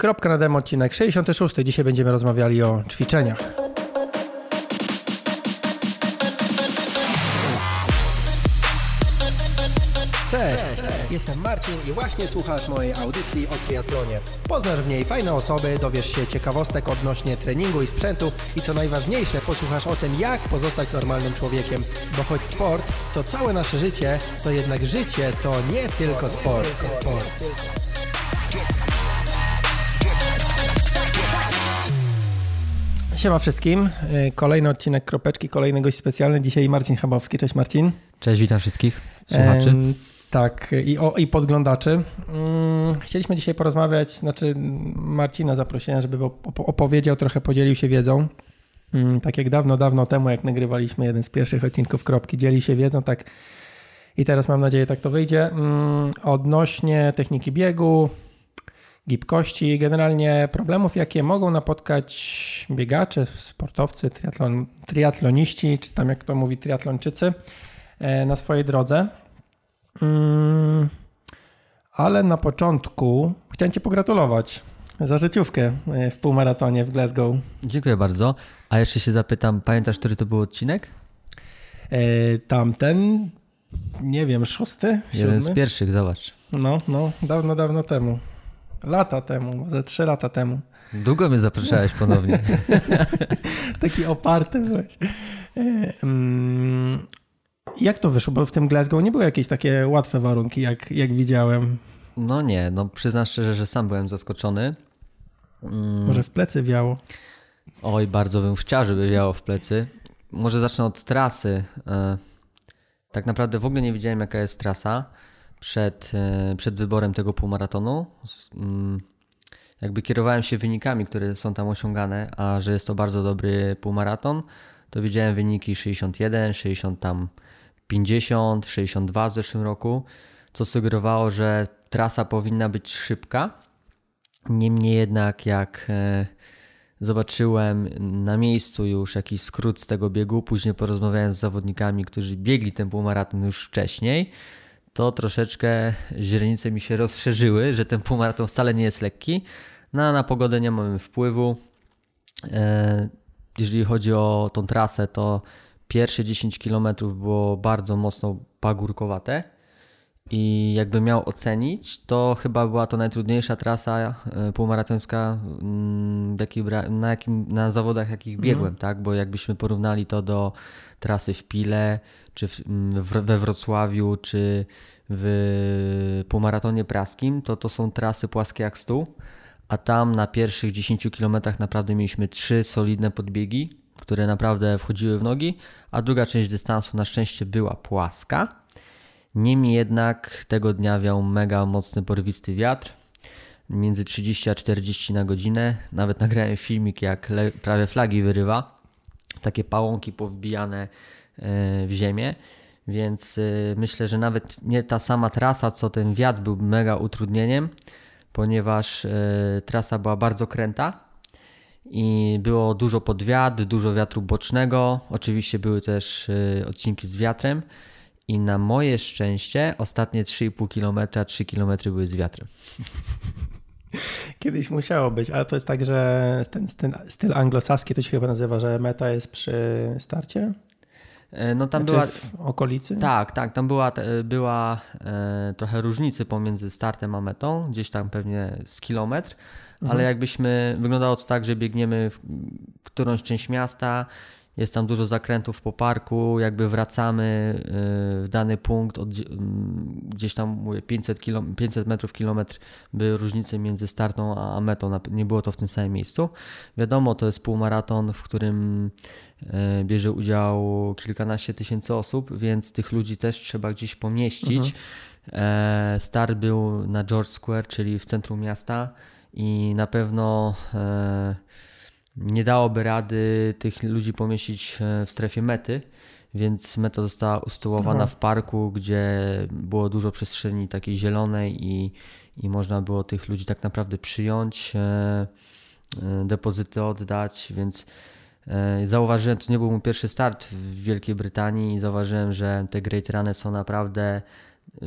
Kropka na demo, odcinek 66. Dzisiaj będziemy rozmawiali o ćwiczeniach. Cześć, jestem Marcin i właśnie słuchasz mojej audycji o triatlonie. Poznasz w niej fajne osoby, dowiesz się ciekawostek odnośnie treningu i sprzętu i co najważniejsze, posłuchasz o tym, jak pozostać normalnym człowiekiem. Bo choć sport to całe nasze życie, to jednak życie to nie tylko sport. sport. Siema wszystkim. Y, Kolejny odcinek Kropeczki, kolejny gość specjalny. Dzisiaj Marcin Chabowski. Cześć Marcin. Cześć, witam wszystkich słuchaczy. Em, tak, i, o, i podglądaczy. Mm, Chcieliśmy dzisiaj porozmawiać, znaczy Marcina zaprosiłem, żeby op- opowiedział, trochę podzielił się wiedzą. Mm, Tak jak dawno, dawno temu, jak nagrywaliśmy jeden z pierwszych odcinków Kropki, dzieli się wiedzą, tak i teraz mam nadzieję tak to wyjdzie. Mm, Odnośnie techniki biegu, gibkości, generalnie problemów, jakie mogą napotkać biegacze, sportowcy, triatlon, triatloniści, czy tam jak to mówi triatlonczycy e, na swojej drodze. Mm, Ale na początku chciałem Cię pogratulować za życiówkę e, w półmaratonie w Glasgow. Dziękuję bardzo. A jeszcze się zapytam, pamiętasz, który to był odcinek? E, Tamten, nie wiem, szósty, Jeden z pierwszych, zobacz. No, no, dawno, dawno temu. Lata temu, ze trzy lata temu. Długo mnie zapraszałeś ponownie. Taki oparty byłeś. E, mm, Jak to wyszło? Bo w tym Glasgow nie były jakieś takie łatwe warunki, jak, jak widziałem. No nie, no przyznam szczerze, że sam byłem zaskoczony. Mm, Może w plecy wiało. Oj, bardzo bym chciał, żeby wiało w plecy. Może zacznę od trasy. E, Tak naprawdę w ogóle nie wiedziałem, jaka jest trasa przed, e, przed wyborem tego półmaratonu. Mm, Jakby kierowałem się wynikami, które są tam osiągane, a że jest to bardzo dobry półmaraton, to widziałem wyniki 61, 60 tam 50, 62 w zeszłym roku, co sugerowało, że trasa powinna być szybka. Niemniej jednak, jak e, zobaczyłem na miejscu już jakiś skrót z tego biegu, później porozmawiałem z zawodnikami, którzy biegli ten półmaraton już wcześniej, to troszeczkę źrenice mi się rozszerzyły, że ten półmaraton wcale nie jest lekki. No, na pogodę nie mamy wpływu. E, Jeżeli chodzi o tą trasę, to pierwsze 10 km było bardzo mocno pagórkowate. I jakby miał ocenić, to chyba była to najtrudniejsza trasa e, półmaratońska, mm, na, jakim, na zawodach, jakich biegłem, tak? Bo jakbyśmy porównali to do trasy w Pile, czy w, mm, w, we Wrocławiu, czy w półmaratonie praskim, to to są trasy płaskie jak stół, a tam na pierwszych 10 km naprawdę mieliśmy trzy solidne podbiegi, które naprawdę wchodziły w nogi, a druga część dystansu na szczęście była płaska. Niemniej jednak tego dnia wiał mega mocny porwisty wiatr, między 30 a 40 na godzinę. Nawet nagrałem filmik, jak prawie flagi wyrywa. Takie pałąki powbijane e, w ziemię. Więc e, myślę, że nawet nie ta sama trasa, co ten wiatr był mega utrudnieniem, ponieważ e, trasa była bardzo kręta i było dużo podwiat, dużo wiatru bocznego. Oczywiście były też odcinki z wiatrem. I na moje szczęście ostatnie 3,5 km, 3 km były z wiatrem. Kiedyś musiało być, ale to jest tak, że ten styl, styl anglosaski to się chyba nazywa, że meta jest przy starcie? E, No tam Znaczy była. w okolicy? Tak, tak, tam była, była e, trochę różnicy pomiędzy startem a metą, gdzieś tam pewnie z kilometr, ale jakbyśmy, wyglądało to tak, że biegniemy w którąś część miasta, jest tam dużo zakrętów po parku, jakby wracamy e, w dany punkt, od, gdzie- m, gdzieś tam mówię 500, kilo, 500 metrów, kilometr były różnice między startą a metą, nie było to w tym samym miejscu. Wiadomo, to jest półmaraton, w którym e, bierze udział kilkanaście tysięcy osób, więc tych ludzi też trzeba gdzieś pomieścić. E, Start był na George Square, czyli w centrum miasta i na pewno e, nie dałoby rady tych ludzi pomieścić e, w strefie mety, więc meta została usytuowana Aha. w parku, gdzie było dużo przestrzeni takiej zielonej i, i można było tych ludzi tak naprawdę przyjąć, e, e, depozyty oddać, więc zauważyłem, to nie był mój pierwszy start w Wielkiej Brytanii i zauważyłem, że te Great Runy są naprawdę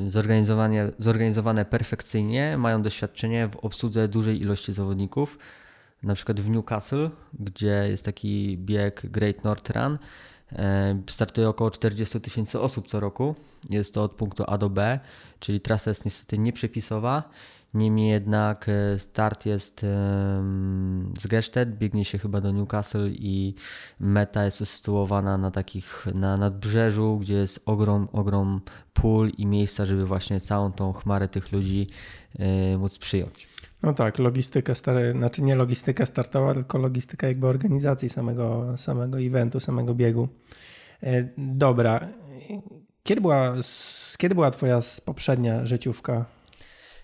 zorganizowane, zorganizowane perfekcyjnie, mają doświadczenie w obsłudze dużej ilości zawodników. Na przykład w Newcastle, gdzie jest taki bieg Great North Run, e, startuje około 40 tysięcy osób co roku. Jest to od punktu A do B, czyli trasa jest niestety nieprzepisowa Niemniej jednak e, start jest z Gesztet, biegnie się chyba do Newcastle i meta jest usytuowana na takich, na nadbrzeżu, gdzie jest ogrom, ogrom pól i miejsca, żeby właśnie całą tą chmarę tych ludzi e, móc przyjąć. No tak, logistyka, stary, znaczy nie logistyka startowa, tylko logistyka jakby organizacji samego, samego eventu, samego biegu. E, dobra, kiedy była, kiedy była twoja poprzednia życiówka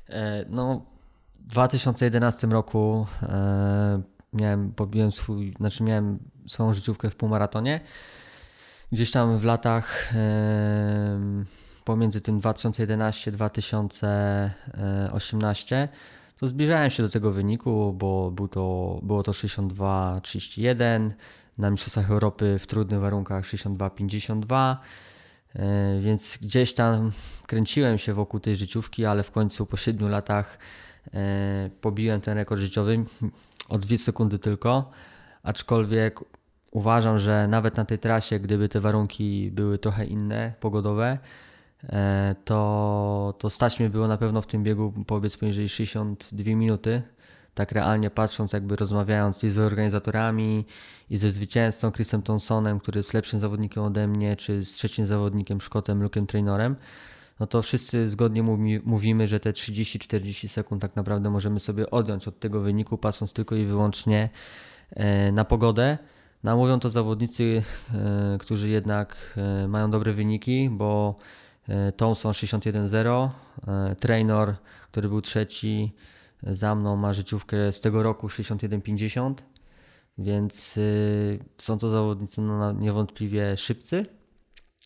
E, no, w 2011 roku e, miałem, pobiłem swój, znaczy miałem swoją życiówkę w półmaratonie. Gdzieś tam w latach pomiędzy tym 2011-2018 to zbliżałem się do tego wyniku, bo był to, było to 62-31, na Mistrzostwach Europy w trudnych warunkach 62-52. E, więc gdzieś tam kręciłem się wokół tej życiówki, ale w końcu po 7 latach e, pobiłem ten rekord życiowy o 2 sekundy tylko. Aczkolwiek uważam, że nawet na tej trasie, gdyby te warunki były trochę inne, pogodowe, to, to stać mnie było na pewno w tym biegu powiedzmy poniżej 62 minuty tak realnie patrząc, jakby rozmawiając i z organizatorami, i ze zwycięzcą Chrisem Thompsonem, który jest lepszym zawodnikiem ode mnie, czy z trzecim zawodnikiem Szkotem Luke'em Trainorem, no to wszyscy zgodnie mówi, mówimy, że te 30-40 sekund tak naprawdę możemy sobie odjąć od tego wyniku, patrząc tylko i wyłącznie e, na pogodę. No, mówią to zawodnicy, e, którzy jednak e, mają dobre wyniki, bo Thompson 61-0, Trainor, który był trzeci, za mną ma życiówkę z tego roku 61,50, więc y, są to zawodnicy no, niewątpliwie szybcy.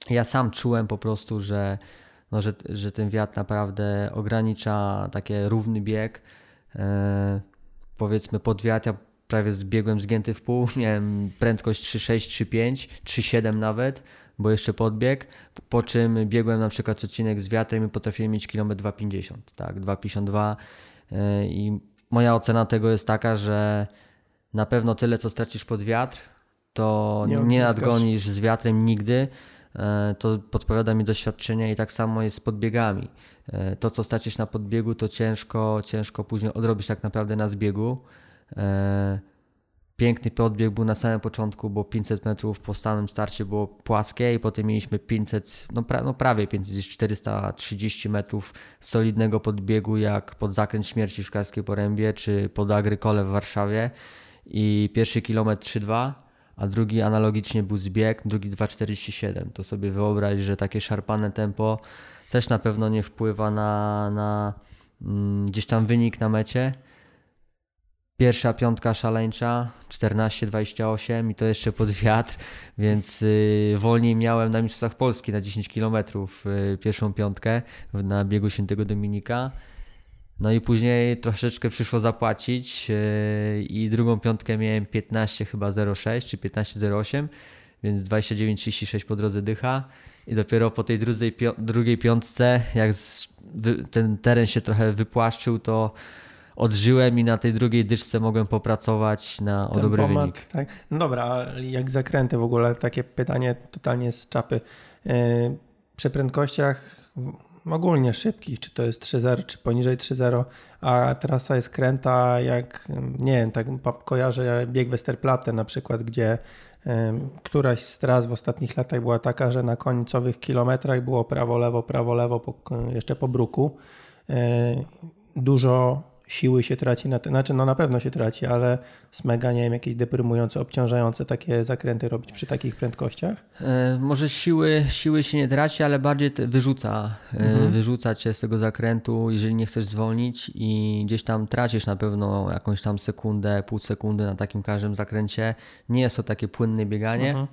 Ja sam czułem po prostu, że, no, że, że ten wiatr naprawdę ogranicza taki równy bieg. E, powiedzmy pod wiatr ja prawie zbiegłem zgięty w pół, miałem prędkość 3,6, 3,5, 3,7 nawet, bo jeszcze podbieg, po czym biegłem na przykład odcinek z wiatrem i potrafiłem mieć kilometr 2,50, tak, 2,52 E, I moja ocena tego jest taka, że na pewno tyle, co stracisz pod wiatr, to nie, nie nadgonisz z wiatrem nigdy. E, to podpowiada mi doświadczenie i tak samo jest z podbiegami. E, to, co stracisz na podbiegu, to ciężko, ciężko później odrobić tak naprawdę na zbiegu. Piękny podbieg był na samym początku, bo 500 metrów po samym starcie było płaskie i potem mieliśmy 500, no, pra, no prawie 500, 430 metrów solidnego podbiegu jak pod zakręt śmierci w Szklarskiej Porębie czy pod Agrykole w Warszawie i pierwszy kilometr 3,2 a drugi analogicznie był zbieg, drugi 2,47. To sobie wyobraź, że takie szarpane tempo też na pewno nie wpływa na, na mm, gdzieś tam wynik na mecie. Pierwsza piątka szaleńcza 14-28 i to jeszcze pod wiatr, więc y, wolniej miałem na Mistrzostwach Polski na 10 km y, pierwszą piątkę na biegu Świętego Dominika. No i później troszeczkę przyszło zapłacić y, i drugą piątkę miałem 15 chyba 06 czy 15.08, więc 29.36 po drodze dycha. I dopiero po tej drugiej, drugiej piątce, jak ten teren się trochę wypłaszczył, to odżyłem i na tej drugiej dyszce mogłem popracować na o dobry pomat, wynik. Tak. No dobra, jak zakręty w ogóle, takie pytanie totalnie z czapy. E, przy prędkościach ogólnie szybkich, czy to jest 3.0, czy poniżej 3.0, a trasa jest kręta jak, nie wiem, tak kojarzę bieg Westerplatte na przykład, gdzie któraś z tras w ostatnich latach była taka, że na końcowych kilometrach było prawo, lewo, prawo, lewo, po, jeszcze po bruku. E, dużo siły się traci, na, znaczy no na pewno się traci, ale jest mega, nie wiem, jakieś deprymujące, obciążające takie zakręty robić przy takich prędkościach? E, może siły, siły się nie traci, ale bardziej wyrzuca, e, mhm. wyrzuca cię z tego zakrętu, jeżeli nie chcesz zwolnić i gdzieś tam tracisz na pewno jakąś tam sekundę, pół sekundy na takim każdym zakręcie. Nie jest to takie płynne bieganie. Mhm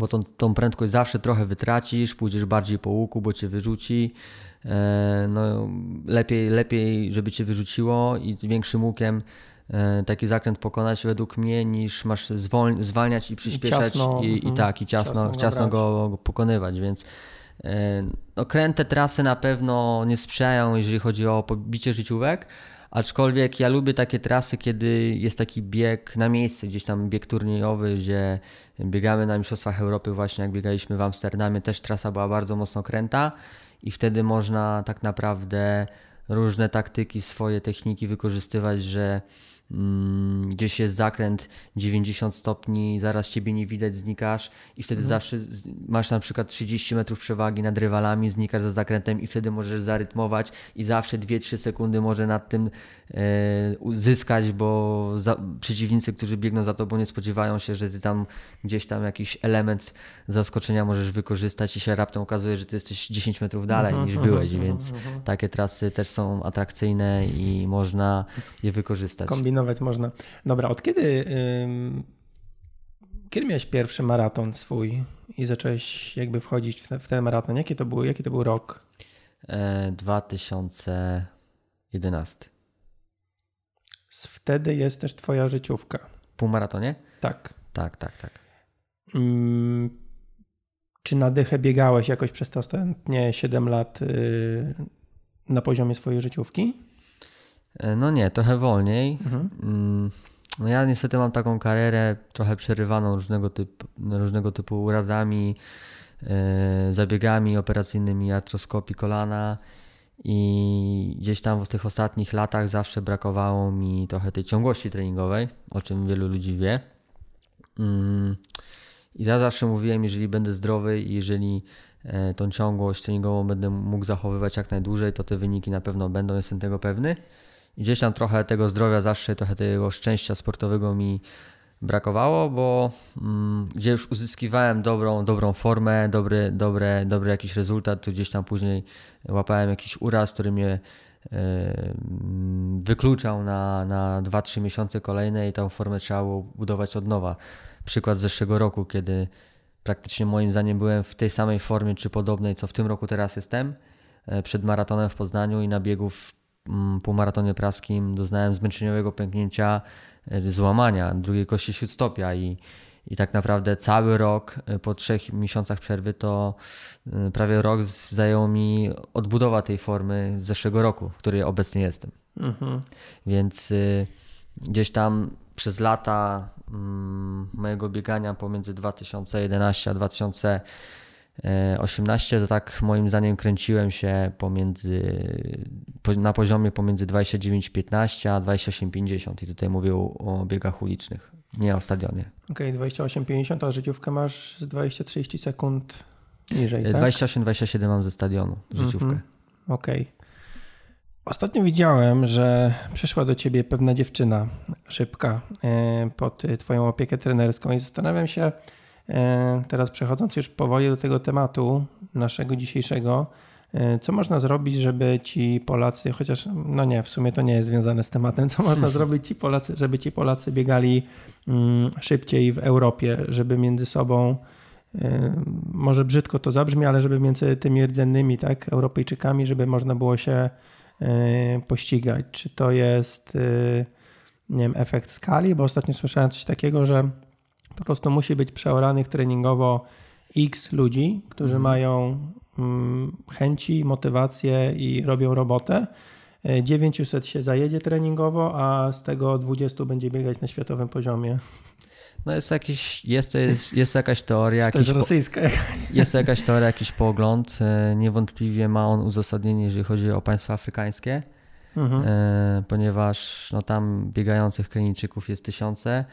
bo tą, tą prędkość zawsze trochę wytracisz, pójdziesz bardziej po łuku, bo cię wyrzuci. E, no, lepiej, lepiej, żeby cię wyrzuciło i większym łukiem e, taki zakręt pokonać według mnie, niż masz zwolni, zwalniać i przyspieszać I, ciasno, i, i, mhm. tak, i ciasno, ciasno, ciasno go, go, pokonywać, więc No, kręte trasy na pewno nie sprzyjają, jeżeli chodzi o pobicie życiówek, aczkolwiek ja lubię takie trasy, kiedy jest taki bieg na miejscu, gdzieś tam bieg turniejowy, gdzie biegamy na Mistrzostwach Europy, właśnie jak biegaliśmy w Amsterdamie, też trasa była bardzo mocno kręta i wtedy można tak naprawdę różne taktyki, swoje techniki wykorzystywać, że Mm, gdzieś jest zakręt 90 stopni, zaraz ciebie nie widać, znikasz i wtedy mhm. zawsze masz na przykład 30 metrów przewagi nad rywalami, znikasz za zakrętem i wtedy możesz zarytmować i zawsze 2-3 sekundy może nad tym e, zyskać, bo za, przeciwnicy, którzy biegną za tobą nie spodziewają się, że ty tam gdzieś tam jakiś element zaskoczenia możesz wykorzystać i się raptem okazuje, że ty jesteś 10 metrów dalej mhm, niż mhm, byłeś, więc takie trasy też są atrakcyjne i można je wykorzystać kombinować można. Dobra, od kiedy, kiedy miałeś pierwszy maraton swój i zacząłeś jakby wchodzić w, te, w ten maraton? Jaki to był, jaki to był rok? 2011. Wtedy jest też twoja życiówka. Półmaratonie? Tak. Tak, tak, tak. Hmm, czy na dychę biegałeś jakoś przez te ostatnie 7 lat y, na poziomie swojej życiówki? E, no nie, trochę wolniej. Mhm. Mm, no ja niestety mam taką karierę trochę przerywaną różnego typu, różnego typu urazami, e, zabiegami operacyjnymi, artroskopii kolana i gdzieś tam w tych ostatnich latach zawsze brakowało mi trochę tej ciągłości treningowej, o czym wielu ludzi wie. Mm, I ja zawsze mówiłem, jeżeli będę zdrowy i jeżeli e, tą ciągłość treningową będę mógł zachowywać jak najdłużej, to te wyniki na pewno będą, jestem tego pewny. I gdzieś tam trochę tego zdrowia zawsze, trochę tego szczęścia sportowego mi brakowało, bo mm, gdzie już uzyskiwałem dobrą, dobrą formę, dobry, dobre, dobry jakiś rezultat, to gdzieś tam później łapałem jakiś uraz, który mnie yy, wykluczał na, na 2-3 miesiące kolejne i tą formę trzeba było budować od nowa. Przykład z zeszłego roku, kiedy praktycznie moim zdaniem byłem w tej samej formie czy podobnej, co w tym roku teraz jestem, e, przed maratonem w Poznaniu i na biegów Mm, półmaratonie praskim doznałem zmęczeniowego pęknięcia, e, złamania drugiej kości śródstopia i, i tak naprawdę cały rok e, po trzech miesiącach przerwy to e, prawie rok zajęło mi odbudowa tej formy z zeszłego roku, w której obecnie jestem. Mhm. Więc gdzieś tam przez lata mm, mojego biegania pomiędzy 2011 a 2000 18 to tak moim zdaniem kręciłem się pomiędzy, na poziomie pomiędzy 29-15 a 28-50 i tutaj mówię o biegach ulicznych, nie o stadionie. Okej, okay, 28-50, a życiówkę masz z 20-30 sekund niżej, tak? 28-27 mam ze stadionu życiówkę. Mm -hmm. Okej. Okay. Ostatnio widziałem, że przyszła do ciebie pewna dziewczyna szybka e, pod twoją opiekę trenerską i zastanawiam się, E, teraz przechodząc już powoli do tego tematu naszego dzisiejszego, e, co można zrobić, żeby ci Polacy, chociaż no nie, w sumie to nie jest związane z tematem, co można zrobić ci Polacy, żeby ci Polacy biegali mm, szybciej w Europie, żeby między sobą e, może brzydko to zabrzmi, ale żeby między tymi rdzennymi, tak, Europejczykami, żeby można było się pościgać. Czy to jest nie wiem, efekt skali? Bo ostatnio słyszałem coś takiego, że po prostu musi być przeoranych treningowo x ludzi, którzy mhm. mają mm, chęci, motywację i robią robotę. 900 e, się zajedzie treningowo, a z tego 20 będzie biegać na światowym poziomie. No jest jakiś, jest, to jest, jest jakaś teoria. Jest rosyjska. Jest jakaś teoria, jakiś pogląd. E, niewątpliwie ma on uzasadnienie, jeżeli chodzi o państwa afrykańskie, mhm. E, ponieważ no, tam biegających Kenijczyków jest tysiące,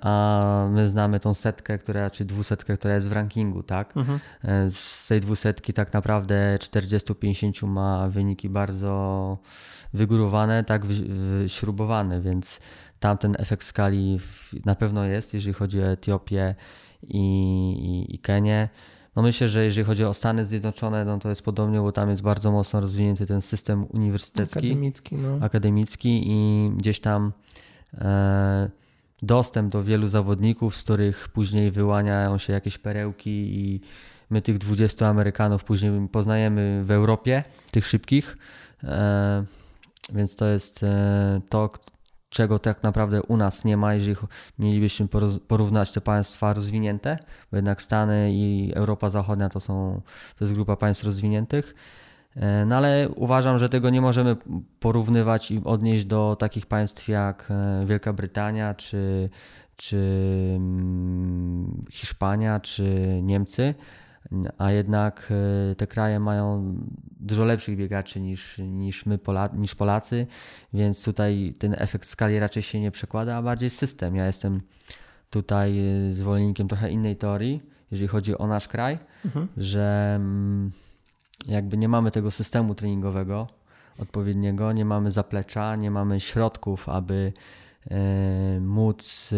a my znamy tą setkę, która, czy dwusetkę, która jest w rankingu, tak? Mhm. E, z tej dwusetki tak naprawdę 40-50 ma wyniki bardzo wygórowane, tak śrubowane, więc tamten efekt skali na pewno jest, jeżeli chodzi o Etiopię i, i, i Kenię. No myślę, że jeżeli chodzi o Stany Zjednoczone, no to jest podobnie, bo tam jest bardzo mocno rozwinięty ten system uniwersytecki, akademicki, no. akademicki i gdzieś tam e, dostęp do wielu zawodników, z których później wyłaniają się jakieś perełki i my tych 20 Amerykanów później poznajemy w Europie, tych szybkich. E, więc to jest e, to, czego tak naprawdę u nas nie ma, jeżeli mielibyśmy porównać te państwa rozwinięte, bo jednak Stany i Europa Zachodnia to, są, to jest grupa państw rozwiniętych. E, no ale uważam, że tego nie możemy porównywać i odnieść do takich państw jak e, Wielka Brytania, czy, czy mm, Hiszpania, czy Niemcy, a jednak e, te kraje mają dużo lepszych biegaczy niż, niż my, Pola, niż Polacy, więc tutaj ten efekt skali raczej się nie przekłada, a bardziej system. Ja jestem tutaj zwolennikiem trochę innej teorii, jeżeli chodzi o nasz kraj, mhm. że mm, jakby nie mamy tego systemu treningowego odpowiedniego, nie mamy zaplecza, nie mamy środków, aby e, móc e,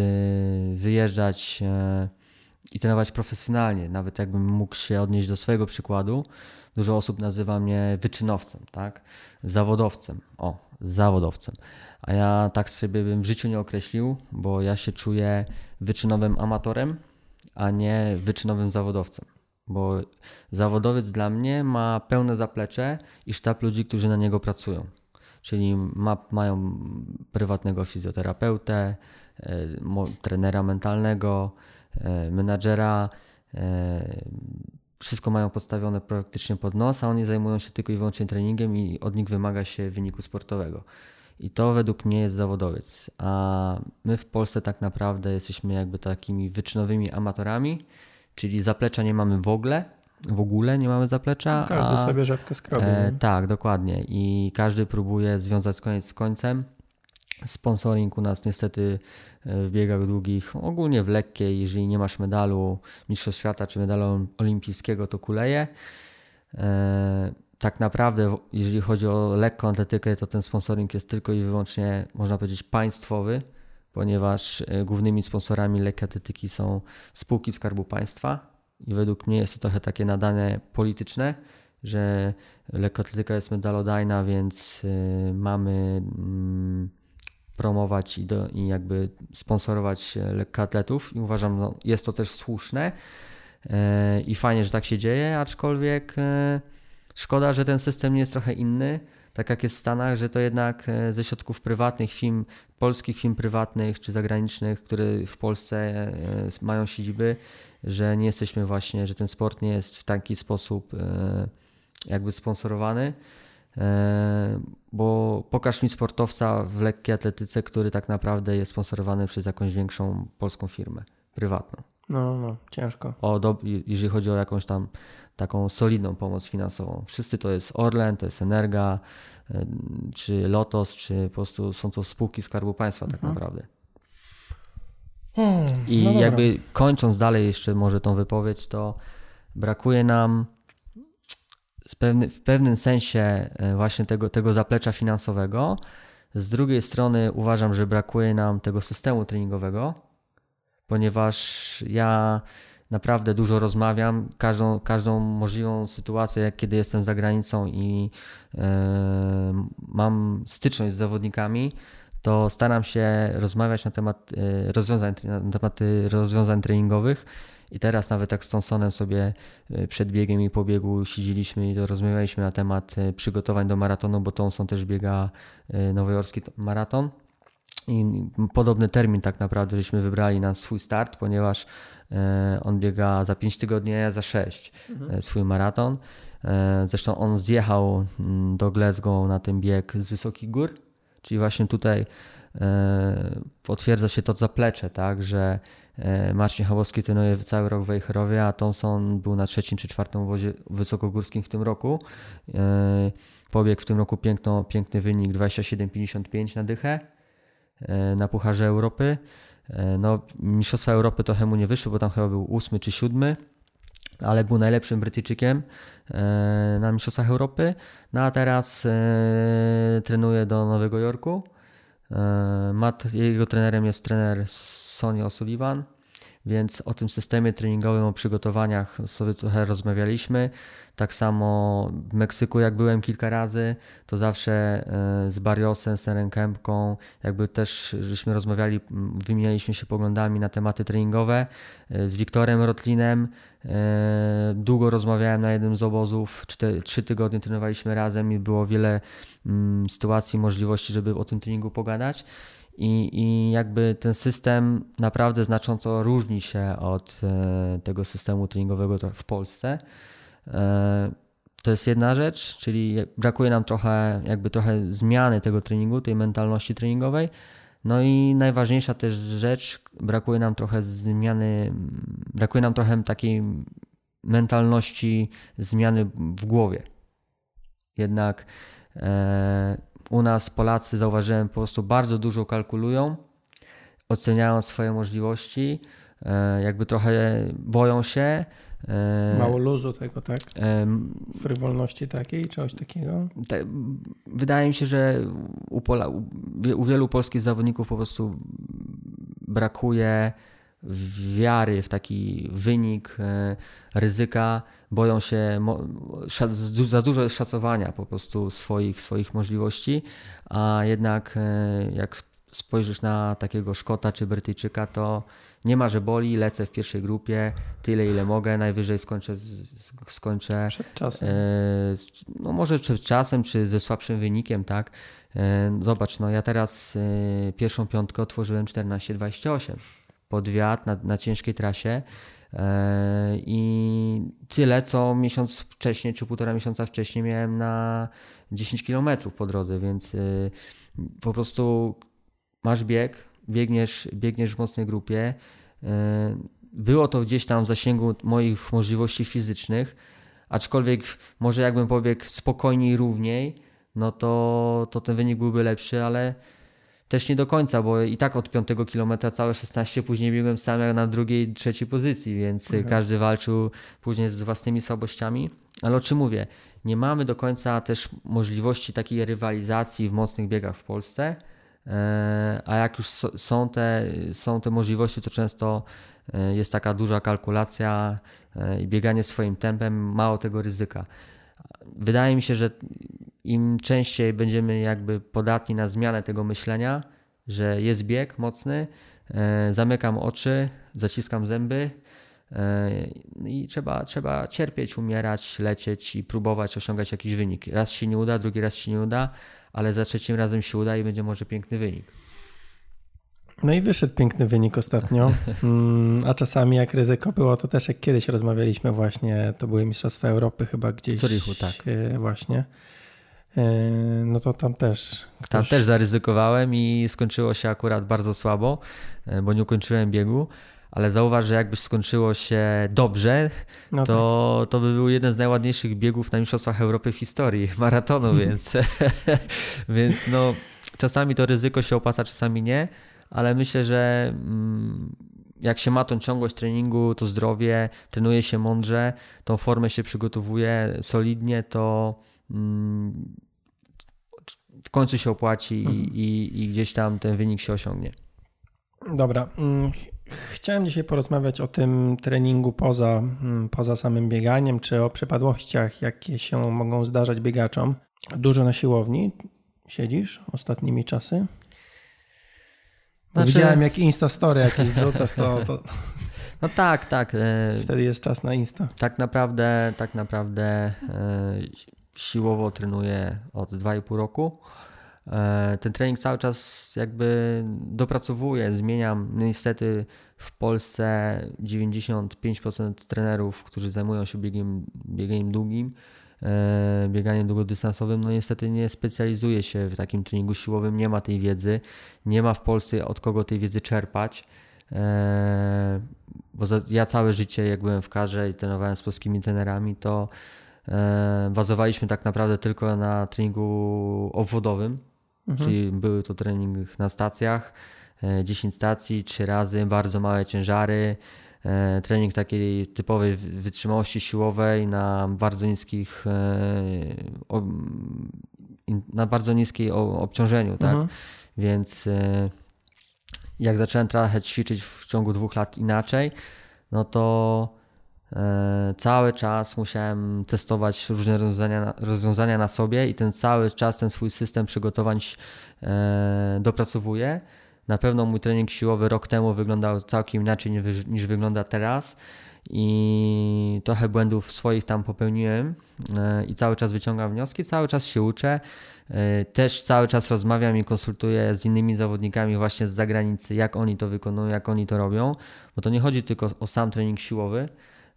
wyjeżdżać e, i trenować profesjonalnie. Nawet jakbym mógł się odnieść do swojego przykładu, dużo osób nazywa mnie wyczynowcem, tak? Zawodowcem. O, zawodowcem. A ja tak sobie bym w życiu nie określił, bo ja się czuję wyczynowym amatorem, a nie wyczynowym zawodowcem bo zawodowiec dla mnie ma pełne zaplecze i sztab ludzi, którzy na niego pracują. Czyli ma, mają prywatnego fizjoterapeutę, e, trenera mentalnego, e, menadżera. E, wszystko mają postawione praktycznie pod nos, a oni zajmują się tylko i wyłącznie treningiem i od nich wymaga się wyniku sportowego. I to według mnie jest zawodowiec. A my w Polsce tak naprawdę jesteśmy jakby takimi wyczynowymi amatorami, czyli zaplecza nie mamy w ogóle, w ogóle nie mamy zaplecza. Każdy a, sobie rzepkę skrobi. E, tak, dokładnie. I każdy próbuje związać koniec z końcem. Sponsoring u nas niestety e, w biegach długich, ogólnie w lekkiej, jeżeli nie masz medalu Mistrzostw Świata czy medalu olimpijskiego, to kuleje. E, tak naprawdę, jeżeli chodzi o lekką atletykę, to ten sponsoring jest tylko i wyłącznie, można powiedzieć, państwowy ponieważ e, głównymi sponsorami lekkiej atletyki są spółki Skarbu Państwa i według mnie jest to trochę takie nadane polityczne, że lekkoatletyka jest medalodajna, więc e, mamy mm, promować i, do, i jakby sponsorować lekkoatletów i uważam, no, jest to też słuszne e, i fajnie, że tak się dzieje, aczkolwiek szkoda, że ten system nie jest trochę inny, tak jak jest w Stanach, że to jednak e, ze środków prywatnych firm, polskich firm prywatnych czy zagranicznych, które w Polsce e, mają siedziby, że nie jesteśmy właśnie, że ten sport nie jest w taki sposób e, jakby sponsorowany. Bo pokaż mi sportowca w lekkiej atletyce, który tak naprawdę jest sponsorowany przez jakąś większą polską firmę prywatną. No, no, ciężko. O, do, jeżeli chodzi o jakąś tam taką solidną pomoc finansową. Wszyscy to jest Orlen, to jest Energa, czy Lotos, czy po prostu są to spółki Skarbu Państwa tak mhm. naprawdę. Hmm, I no jakby kończąc dalej jeszcze może tą wypowiedź, to brakuje nam pewny, w pewnym sensie e, właśnie tego, tego zaplecza finansowego. Z drugiej strony uważam, że brakuje nam tego systemu treningowego, ponieważ ja naprawdę dużo rozmawiam, każdą, każdą możliwą sytuację, jak kiedy jestem za granicą i e, mam styczność z zawodnikami, to staram się rozmawiać na temat e, rozwiązań, na tematy rozwiązań treningowych. I teraz nawet tak z Thompsonem sobie e, przed biegiem i po biegu siedzieliśmy i rozmawialiśmy na temat przygotowań do maratonu, bo Thompson też biega nowojorski maraton. I podobny termin tak naprawdę żeśmy wybrali na swój start, ponieważ e, on biega za 5 tygodni, a ja za 6 mhm. E, swój maraton. E, zresztą on zjechał mm, do Glasgow na ten bieg z wysokich gór, czyli właśnie tutaj potwierdza się to zaplecze, tak, że Marcin Chałowski trenuje cały rok w Wejherowie, a Thompson był na trzecim czy czwartym obozie wysokogórskim w tym roku. Pobiegł w tym roku piękno, piękny wynik 27,55 na dychę E, na Pucharze Europy. E, no, Mistrzostwa Europy trochę mu nie wyszło, bo tam chyba był ósmy czy siódmy, ale był najlepszym Brytyjczykiem e, na Mistrzostwach Europy. No a teraz trenuje do Nowego Jorku. Jego trenerem jest trener Sonia O'Sullivan więc o tym systemie treningowym, o przygotowaniach sobie trochę rozmawialiśmy. Tak samo w Meksyku, jak byłem kilka razy, to zawsze e, z Barriosem, z Serenkempką, jakby też żeśmy rozmawiali, wymienialiśmy się poglądami na tematy treningowe. E, z Wiktorem Rotlinem e, długo rozmawiałem na jednym z obozów, trzy tygodnie trenowaliśmy razem i było wiele sytuacji, możliwości, żeby o tym treningu pogadać. I, I jakby ten system naprawdę znacząco różni się od tego systemu treningowego w Polsce. To jest jedna rzecz, czyli brakuje nam trochę, jakby trochę zmiany tego treningu, tej mentalności treningowej. No i najważniejsza też rzecz, brakuje nam trochę zmiany, brakuje nam trochę takiej mentalności zmiany w głowie. Jednak e, u nas Polacy zauważyłem po prostu bardzo dużo kalkulują, oceniają swoje możliwości, e, jakby trochę boją się, E, Mało luzu tego, tak? Frywolności takiej, czegoś takiego? Wydaje mi się, że u, Pola, u wielu polskich zawodników po prostu brakuje wiary w taki wynik, e, ryzyka, boją się, za dużo jest szacowania po prostu swoich, swoich możliwości, a jednak e, jak spojrzysz na takiego Szkota czy Brytyjczyka, to nie ma, że boli, lecę w pierwszej grupie, tyle ile mogę, najwyżej skończę, skończę przed czasem. E, no może przed czasem, czy ze słabszym wynikiem, tak. E, zobacz, no ja teraz pierwszą piątkę otworzyłem 14-28 pod wiatr na, na ciężkiej trasie i tyle, co miesiąc wcześniej, czy półtora miesiąca wcześniej miałem na 10 km po drodze, więc po prostu masz bieg, biegniesz, biegniesz w mocnej grupie. E, było to gdzieś tam w zasięgu moich możliwości fizycznych, aczkolwiek może jakbym pobiegł spokojniej, równiej, no to, to ten wynik byłby lepszy, ale też nie do końca, bo i tak od 5 km całe 16 później biegłem sam jak na drugiej, trzeciej pozycji, więc mhm. każdy walczył później z własnymi słabościami. Ale o czym mówię? Nie mamy do końca też możliwości takiej rywalizacji w mocnych biegach w Polsce. E, a jak już są te, są te możliwości, to często e, jest taka duża kalkulacja e, i bieganie swoim tempem, mało tego ryzyka. Wydaje mi się, że im częściej będziemy jakby podatni na zmianę tego myślenia, że jest bieg mocny, zamykam oczy, zaciskam zęby i trzeba, trzeba cierpieć, umierać, lecieć i próbować osiągać jakiś wynik. Raz się nie uda, drugi raz się nie uda, ale za trzecim razem się uda i będzie może piękny wynik. No i wyszedł piękny wynik ostatnio. Mm, a czasami jak ryzyko było, to też jak kiedyś rozmawialiśmy właśnie, to były Mistrzostwa Europy chyba gdzieś. W Zurichu, tak. E, właśnie. E, no to tam też. Ktoś... Tam też zaryzykowałem i skończyło się akurat bardzo słabo, e, bo nie ukończyłem biegu ale zauważ, że jakby skończyło się dobrze, no to, tak. to by był jeden z najładniejszych biegów na Mistrzostwach Europy w historii maratonu, więc, więc no, czasami to ryzyko się opłaca, czasami nie, ale myślę, że mm, jak się ma tą ciągłość treningu, to zdrowie, trenuje się mądrze, tą formę się przygotowuje solidnie, to mm, w końcu się opłaci mhm. i, i, gdzieś tam ten wynik się osiągnie. Dobra. Mm, chciałem dzisiaj porozmawiać o tym treningu poza, poza samym bieganiem, czy o przypadłościach, jakie się mogą zdarzać biegaczom. Dużo na siłowni siedzisz ostatnimi czasy? Znaczy... Widziałem jak Insta Story jakieś wrzucasz, to, to... No tak, tak. E, Wtedy jest czas na Insta. Tak naprawdę, tak naprawdę e, siłowo trenuję od 2,5 roku. E, ten trening cały czas jakby dopracowuję, zmieniam. No niestety w Polsce 95% trenerów, którzy zajmują się biegiem, bieganiem długim, bieganiem długodystansowym, no niestety nie specjalizuje się w takim treningu siłowym, nie ma tej wiedzy, nie ma w Polsce od kogo tej wiedzy czerpać. E, bo ja całe życie, jak byłem w karze i trenowałem z polskimi trenerami, to bazowaliśmy tak naprawdę tylko na treningu obwodowym, mhm. czyli były to trening na stacjach, 10 e, stacji, 3 razy, bardzo małe ciężary, e, trening takiej typowej wytrzymałości siłowej na bardzo niskich e, na bardzo niskim obciążeniu, tak? Mhm. Więc jak zacząłem trochę ćwiczyć w ciągu dwóch lat inaczej, no to E, cały czas musiałem testować różne rozwiązania, rozwiązania na sobie i ten cały czas ten swój system przygotowań e, dopracowuję. Na pewno mój trening siłowy rok temu wyglądał całkiem inaczej niż wygląda teraz i trochę błędów swoich tam popełniłem e, i cały czas wyciągam wnioski, cały czas się uczę. E, też cały czas rozmawiam i konsultuję z innymi zawodnikami właśnie z zagranicy, jak oni to wykonują, jak oni to robią, bo to nie chodzi tylko o sam trening siłowy,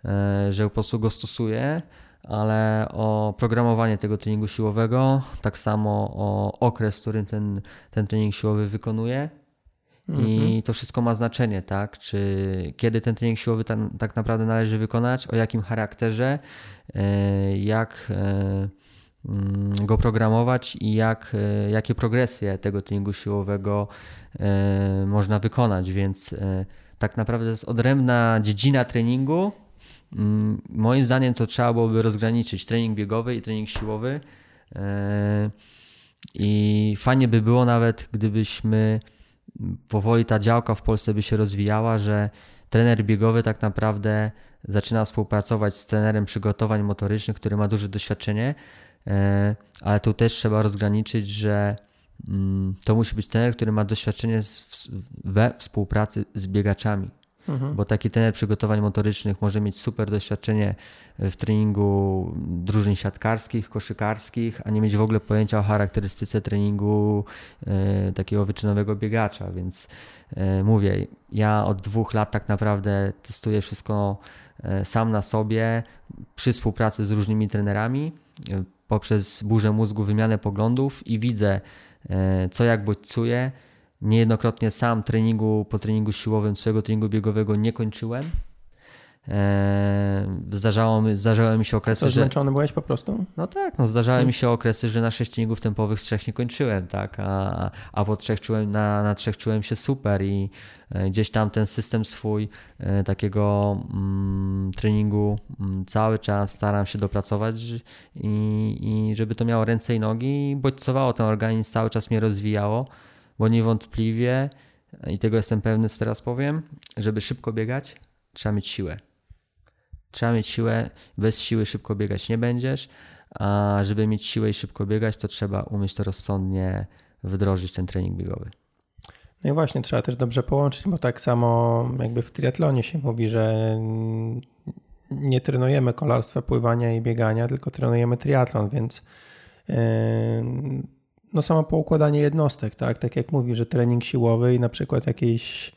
e, że po prostu go stosuję, ale o programowanie tego treningu siłowego, tak samo o okres, w którym ten, ten trening siłowy wykonuję i mhm. to wszystko ma znaczenie, tak? Czy kiedy ten trening siłowy tam, tak naprawdę należy wykonać, o jakim charakterze, e, jak e, mm, go programować i jak, e, jakie progresje tego treningu siłowego można wykonać. Więc tak naprawdę to jest odrębna dziedzina treningu. Mm, moim zdaniem to trzeba byłoby rozgraniczyć trening biegowy i trening siłowy. I fajnie by było nawet, gdybyśmy powoli ta działka w Polsce by się rozwijała, że trener biegowy tak naprawdę zaczyna współpracować z trenerem przygotowań motorycznych, który ma duże doświadczenie, e, ale tu też trzeba rozgraniczyć, że mm, to musi być trener, który ma doświadczenie we współpracy z biegaczami. Mhm. Bo taki trener przygotowań motorycznych może mieć super doświadczenie w treningu drużyn siatkarskich, koszykarskich, a nie mieć w ogóle pojęcia o charakterystyce treningu e, takiego wyczynowego biegacza. Więc e, mówię, ja od dwóch lat tak naprawdę testuję wszystko e, sam na sobie przy współpracy z różnymi trenerami poprzez burzę mózgu, wymianę poglądów i widzę, co jak bodźcuje Niejednokrotnie sam treningu po treningu siłowym, swojego treningu biegowego nie kończyłem. Eee, zdarzało mi, zdarzały mi się okresy, Co, że... zmęczony byłeś po prostu? No tak, no zdarzały hmm. mi się okresy, że na sześć treningów tempowych z trzech nie kończyłem, tak, a, a po trzech czułem, na, na trzech czułem się super i e, gdzieś tam ten system swój e, takiego mm, treningu mm, cały czas staram się dopracować i, i żeby to miało ręce i nogi i bodźcowało ten organizm, cały czas mnie rozwijało bo niewątpliwie, i tego jestem pewny, co teraz powiem, żeby szybko biegać, trzeba mieć siłę. Trzeba mieć siłę, bez siły szybko biegać nie będziesz, a żeby mieć siłę i szybko biegać, to trzeba umieć to rozsądnie wdrożyć ten trening biegowy. No i właśnie, trzeba też dobrze połączyć, bo tak samo jakby w triatlonie się mówi, że nie trenujemy kolarstwa, pływania i biegania, tylko trenujemy triatlon, więc no samo poukładanie jednostek, tak? Tak jak mówi, że trening siłowy i na przykład jakieś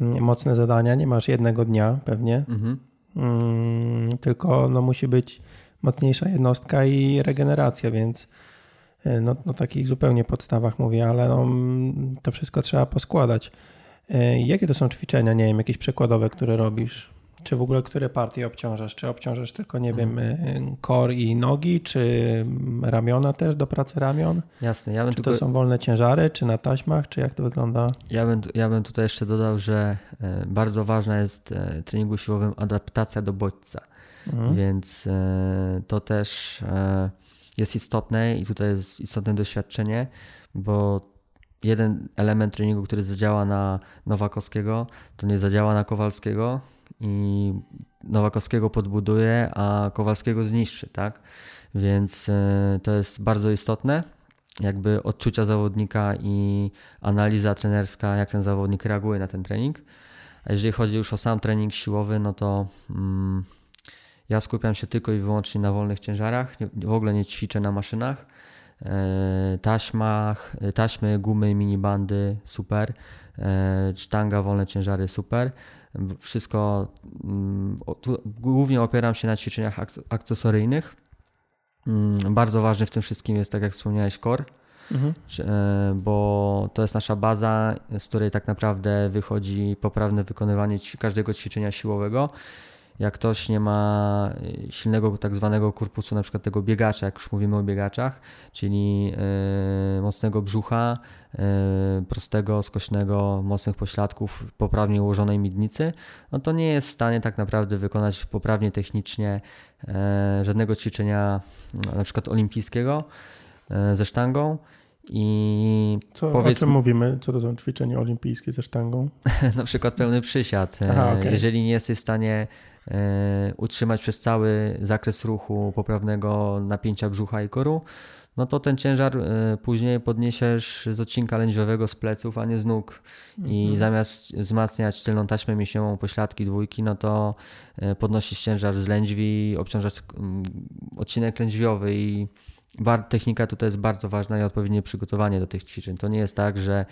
mm, mocne zadania, nie masz jednego dnia pewnie, mhm. mm, tylko no musi być mocniejsza jednostka i regeneracja, więc e, no, no takich zupełnie podstawach mówię, ale no, mm, to wszystko trzeba poskładać. E, jakie to są ćwiczenia, nie wiem, jakieś przekładowe, które robisz? Czy w ogóle które partie obciążasz? Czy obciążasz tylko, nie wiem, mhm. kor i nogi, czy ramiona też do pracy ramion? Jasne. Ja bym czy tylko... to są wolne ciężary, czy na taśmach, czy jak to wygląda? Ja bym, ja bym tutaj jeszcze dodał, że e, bardzo ważna jest w treningu siłowym adaptacja do bodźca. Mhm. Więc e, to też e, jest istotne i tutaj jest istotne doświadczenie, bo jeden element treningu, który zadziała na Nowakowskiego, to nie zadziała na Kowalskiego, i Nowakowskiego podbuduje, a Kowalskiego zniszczy, tak? Więc e, to jest bardzo istotne, jakby odczucia zawodnika i analiza trenerska, jak ten zawodnik reaguje na ten trening. A jeżeli chodzi już o sam trening siłowy, no to mm, ja skupiam się tylko i wyłącznie na wolnych ciężarach, w ogóle nie ćwiczę na maszynach. E, taśmach, taśmy, gumy, minibandy, super. E, sztanga, wolne ciężary, super. Wszystko, mm, głównie opieram się na ćwiczeniach akcesoryjnych. Mm, bardzo ważny w tym wszystkim jest, tak jak wspomniałeś, core, mhm. E, bo to jest nasza baza, z której tak naprawdę wychodzi poprawne wykonywanie każdego ćwiczenia siłowego jak ktoś nie ma y, silnego tak zwanego korpusu, na przykład tego biegacza, jak już mówimy o biegaczach, czyli y, mocnego brzucha, y, prostego, skośnego, mocnych pośladków, poprawnie ułożonej miednicy, no to nie jest w stanie tak naprawdę wykonać poprawnie technicznie żadnego ćwiczenia no, na przykład olimpijskiego ze sztangą. I Co, powiedz... O czym mówimy? Co to są ćwiczenia olimpijskie ze sztangą? na przykład pełny przysiad. Aha, okay. Jeżeli nie jesteś w stanie utrzymać przez cały zakres ruchu poprawnego napięcia brzucha i koru, no to ten ciężar y, później podniesiesz z odcinka lędźwiowego, z pleców, a nie z nóg. I Mhm. zamiast wzmacniać tylną taśmę mięśniową pośladki dwójki, no to y, podnosisz ciężar z lędźwi, obciążasz odcinek lędźwiowy i technika tutaj jest bardzo ważna i odpowiednie przygotowanie do tych ćwiczeń. To nie jest tak, że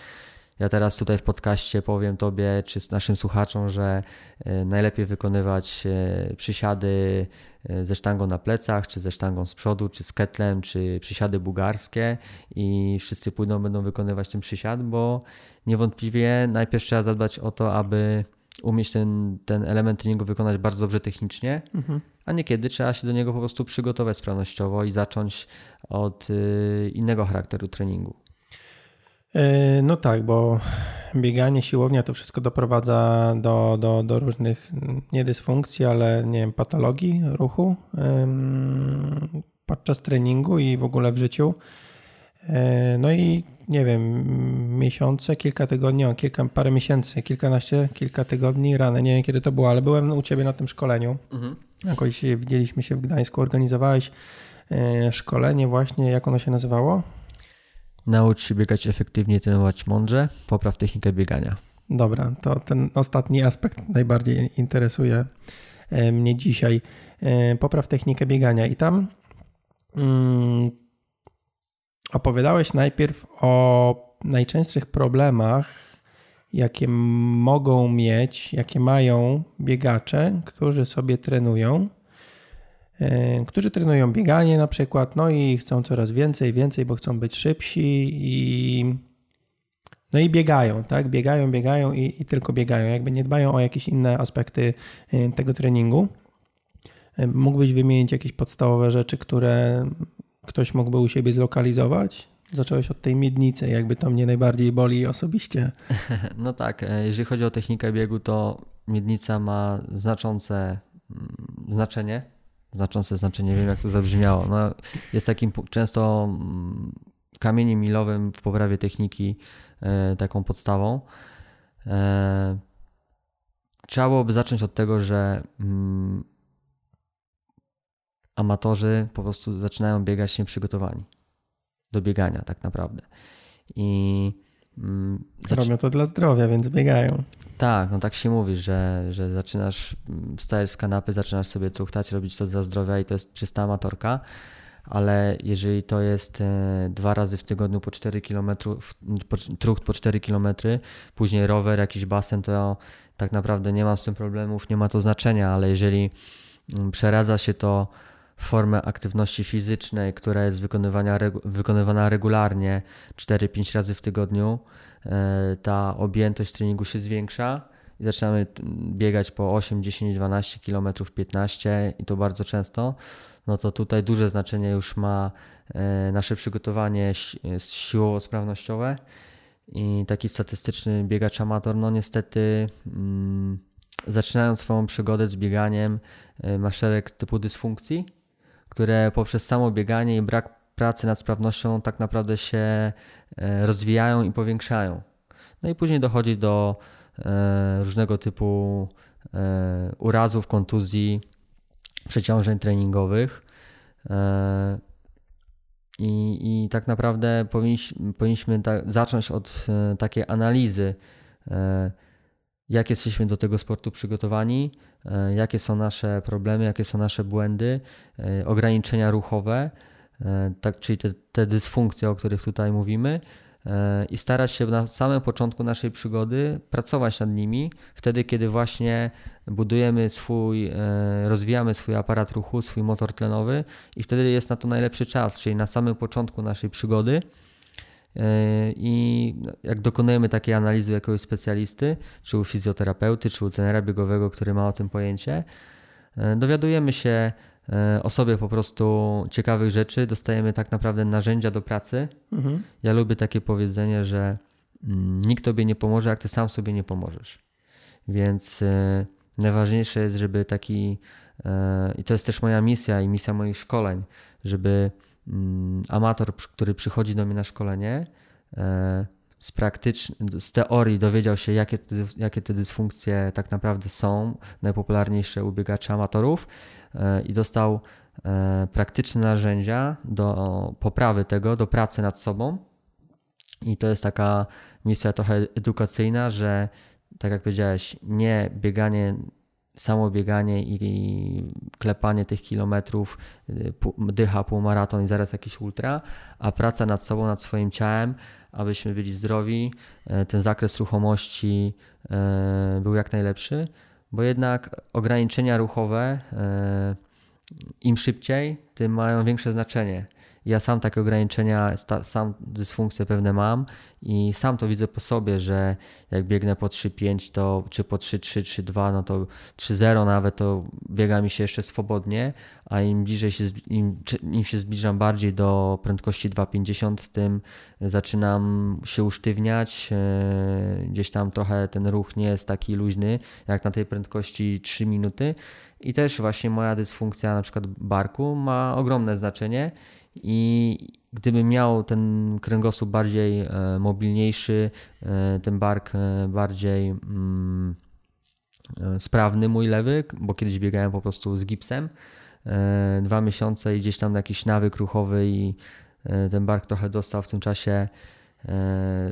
ja teraz tutaj w podcaście powiem Tobie czy naszym słuchaczom, że y, najlepiej wykonywać y, przysiady y, ze sztangą na plecach, czy ze sztangą z przodu, czy z ketlem, czy przysiady bułgarskie i wszyscy pójdą, będą wykonywać ten przysiad, bo niewątpliwie najpierw trzeba zadbać o to, aby umieć ten, ten element treningu wykonać bardzo dobrze technicznie, Mhm. a niekiedy trzeba się do niego po prostu przygotować sprawnościowo i zacząć od innego charakteru treningu. E, No tak, bo bieganie, siłownia to wszystko doprowadza do, do, do różnych mm, nie dysfunkcji, ale nie wiem, patologii ruchu podczas treningu i w ogóle w życiu. E, No i nie wiem, miesiące, kilka tygodni, o kilka, parę miesięcy, kilkanaście, kilka tygodni rany, nie wiem kiedy to było, ale byłem u Ciebie na tym szkoleniu. Jakoś widzieliśmy się w Gdańsku, organizowałeś e, szkolenie właśnie, jak ono się nazywało? Naucz się biegać efektywnie, trenować mądrze, popraw technikę biegania. Dobra, to ten ostatni aspekt najbardziej interesuje e, mnie dzisiaj. E, Popraw technikę biegania i tam mm, opowiadałeś najpierw o najczęstszych problemach, jakie mogą mieć, jakie mają biegacze, którzy sobie trenują, którzy trenują bieganie na przykład, no i chcą coraz więcej, więcej, bo chcą być szybsi i no i biegają, tak? Biegają, biegają i, i tylko biegają. Jakby nie dbają o jakieś inne aspekty y, tego treningu. Y, Mógłbyś wymienić jakieś podstawowe rzeczy, które ktoś mógłby u siebie zlokalizować? Zacząłeś od tej miednicy, jakby to mnie najbardziej boli osobiście. No tak, e, jeżeli chodzi o technikę biegu, to miednica ma znaczące mm, znaczenie. Znaczące znaczenie, nie wiem jak to zabrzmiało. No, jest takim często mm, kamieniem milowym w poprawie techniki, e, taką podstawą. E, Trzeba byłoby zacząć od tego, że mm, amatorzy po prostu zaczynają biegać nieprzygotowani do biegania tak naprawdę. I zaczy- Robią to dla zdrowia, więc biegają. tak, no tak się mówi, że, że zaczynasz, mm, wstajesz z kanapy, zaczynasz sobie truchtać, robić to dla zdrowia i to jest czysta amatorka, ale jeżeli to jest e, dwa razy w tygodniu po 4 km, po, trucht po 4 km, później rower, jakiś basen, to tak naprawdę nie mam z tym problemów, nie ma to znaczenia, ale jeżeli mm, przeradza się to formę aktywności fizycznej, która jest wykonywana regularnie 4-5 razy w tygodniu, e, ta objętość treningu się zwiększa i zaczynamy biegać po 8, 10, 12 km, 15 i to bardzo często, no to tutaj duże znaczenie już ma e, nasze przygotowanie si- siłowo-sprawnościowe i taki statystyczny biegacz amator, no niestety mm, zaczynając swoją przygodę z bieganiem e, ma szereg typu dysfunkcji, które poprzez samo bieganie i brak pracy nad sprawnością tak naprawdę się e, rozwijają i powiększają. No i później dochodzi do e, różnego typu e, urazów, kontuzji, przeciążeń treningowych. I, I tak naprawdę powinniśmy, powinniśmy ta, zacząć od takiej analizy, jak jesteśmy do tego sportu przygotowani, e, jakie są nasze problemy, jakie są nasze błędy, e, ograniczenia ruchowe, e, tak, czyli te, te dysfunkcje, o których tutaj mówimy, i starać się na samym początku naszej przygody pracować nad nimi, wtedy kiedy właśnie budujemy swój, rozwijamy swój aparat ruchu, swój motor tlenowy i wtedy jest na to najlepszy czas, czyli na samym początku naszej przygody. I jak dokonujemy takiej analizy u jakiegoś specjalisty, czy u fizjoterapeuty, czy u trenera biegowego, który ma o tym pojęcie, e, dowiadujemy się e, o sobie po prostu ciekawych rzeczy, dostajemy tak naprawdę narzędzia do pracy. Mhm. Ja lubię takie powiedzenie, że mm, nikt tobie nie pomoże, jak ty sam sobie nie pomożesz. Więc e, najważniejsze jest, żeby taki, i to jest też moja misja i misja moich szkoleń, żeby amator, przy- który przychodzi do mnie na szkolenie, e, z, praktycz- z teorii dowiedział się, jakie te, jakie te dysfunkcje tak naprawdę są, najpopularniejsze u biegaczy amatorów e, i dostał e, praktyczne narzędzia do poprawy tego, do pracy nad sobą. I to jest taka misja trochę edukacyjna, że tak jak powiedziałeś, nie bieganie samo bieganie i klepanie tych kilometrów, y, dycha, półmaraton i zaraz jakiś ultra, a praca nad sobą, nad swoim ciałem, abyśmy byli zdrowi, e, ten zakres ruchomości e, był jak najlepszy, bo jednak ograniczenia ruchowe im szybciej, tym mają większe znaczenie. Ja sam takie ograniczenia, sam dysfunkcje pewne mam i sam to widzę po sobie, że jak biegnę po 3-5 to czy po 3-3, 3-2, no to 3-0 nawet to biega mi się jeszcze swobodnie, a im bliżej się, im, im się zbliżam bardziej do prędkości 2,50, tym zaczynam się usztywniać, e, gdzieś tam trochę ten ruch nie jest taki luźny jak na tej prędkości 3 minuty. I też właśnie moja dysfunkcja na przykład barku ma ogromne znaczenie i gdybym miał ten kręgosłup bardziej e, mobilniejszy, e, ten bark e, bardziej mm, sprawny, mój lewy, bo kiedyś biegałem po prostu z gipsem dwa miesiące i gdzieś tam jakiś nawyk ruchowy i ten bark trochę dostał w tym czasie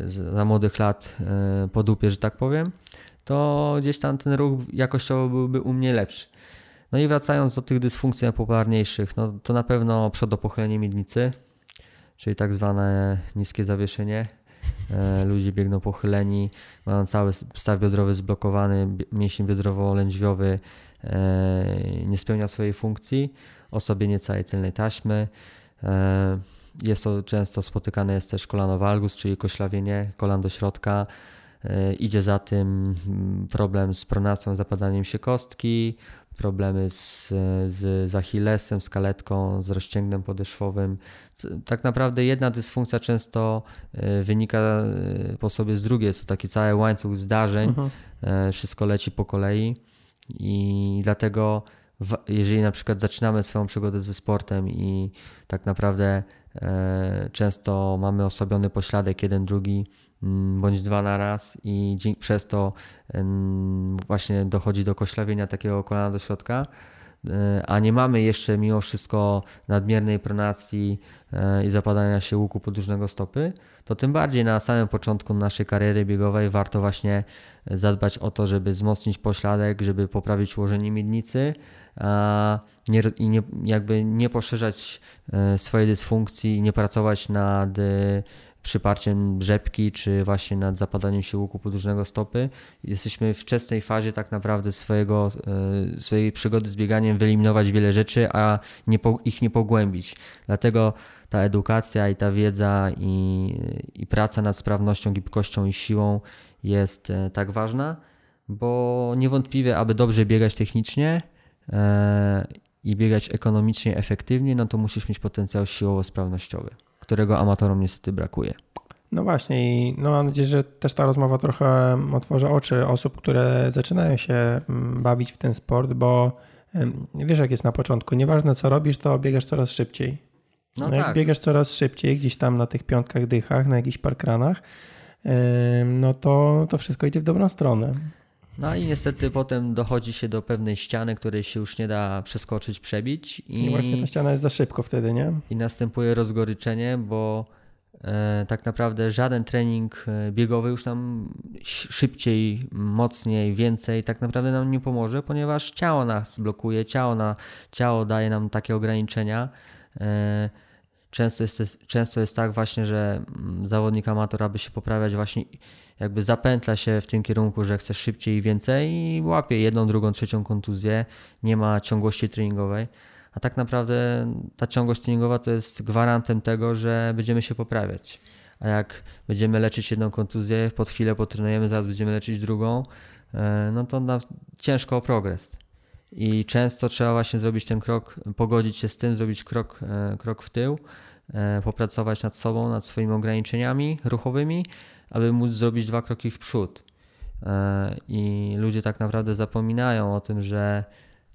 za młodych lat po dupie, że tak powiem, to gdzieś tam ten ruch jakościowo byłby u mnie lepszy. No i wracając do tych dysfunkcji najpopularniejszych, no to na pewno przodopochylenie miednicy, czyli tak zwane niskie zawieszenie. E, ludzie biegną pochyleni, mają cały staw biodrowy zblokowany, mięsień biodrowo-lędźwiowy e, nie spełnia swojej funkcji, osłabienie całej tylnej taśmy. E, jest to często spotykane jest też kolano valgus, czyli koślawienie kolan do środka. Idzie za tym mm, problem z pronacją, zapadaniem się kostki, problemy z, z, z Achillesem, z kaletką, z rozcięgnem podeszwowym. Tak naprawdę jedna dysfunkcja często e, wynika e, po sobie z drugiej. To taki cały łańcuch zdarzeń, mhm. E, wszystko leci po kolei i dlatego jeżeli na przykład zaczynamy swoją przygodę ze sportem i tak naprawdę często mamy osłabiony pośladek jeden, drugi, bądź dwa na raz i przez to właśnie dochodzi do koślawienia takiego kolana do środka, e, a nie mamy jeszcze mimo wszystko nadmiernej pronacji e, i zapadania się łuku podłużnego stopy, to tym bardziej na samym początku naszej kariery biegowej warto właśnie zadbać o to, żeby wzmocnić pośladek, żeby poprawić ułożenie miednicy i nie, jakby nie poszerzać e, swojej dysfunkcji nie pracować nad przyparciem rzepki, czy właśnie nad zapadaniem się łuku podłużnego stopy. Jesteśmy w wczesnej fazie tak naprawdę swojego, e, swojej przygody z bieganiem wyeliminować wiele rzeczy, a nie, ich nie pogłębić. Dlatego ta edukacja i ta wiedza i, i praca nad sprawnością, gibkością i siłą jest e, tak ważna, bo niewątpliwie, aby dobrze biegać technicznie e, i biegać ekonomicznie, efektywnie, no to musisz mieć potencjał siłowo-sprawnościowy którego amatorom niestety brakuje. No właśnie i no mam nadzieję, że też ta rozmowa trochę otworzy oczy osób, które zaczynają się mm, bawić w ten sport, bo wiesz jak jest na początku, nieważne co robisz, to biegasz coraz szybciej. No, no jak tak. biegasz coraz szybciej, gdzieś tam na tych piątkach dychach, na jakichś parkranach, no to, to wszystko idzie w dobrą stronę. No i niestety potem dochodzi się do pewnej ściany, której się już nie da przeskoczyć, przebić. I, I właśnie ta ściana jest za szybko wtedy, nie? I następuje rozgoryczenie, bo e, tak naprawdę żaden trening e, biegowy już nam szybciej, mocniej, więcej tak naprawdę nam nie pomoże, ponieważ ciało nas blokuje, ciało, na, ciało daje nam takie ograniczenia. E, często jest, często jest tak właśnie, że mm, zawodnik amator, aby się poprawiać właśnie jakby zapętla się w tym kierunku, że chce szybciej i więcej i łapie jedną, drugą, trzecią kontuzję, nie ma ciągłości treningowej. A tak naprawdę ta ciągłość treningowa to jest gwarantem tego, że będziemy się poprawiać. A jak będziemy leczyć jedną kontuzję, pod chwilę potrenujemy, zaraz będziemy leczyć drugą, e, no to ciężko o progres. I często trzeba właśnie zrobić ten krok, pogodzić się z tym, zrobić krok, e, krok w tył, e, popracować nad sobą, nad swoimi ograniczeniami ruchowymi, aby móc zrobić dwa kroki w przód. E, I ludzie tak naprawdę zapominają o tym, że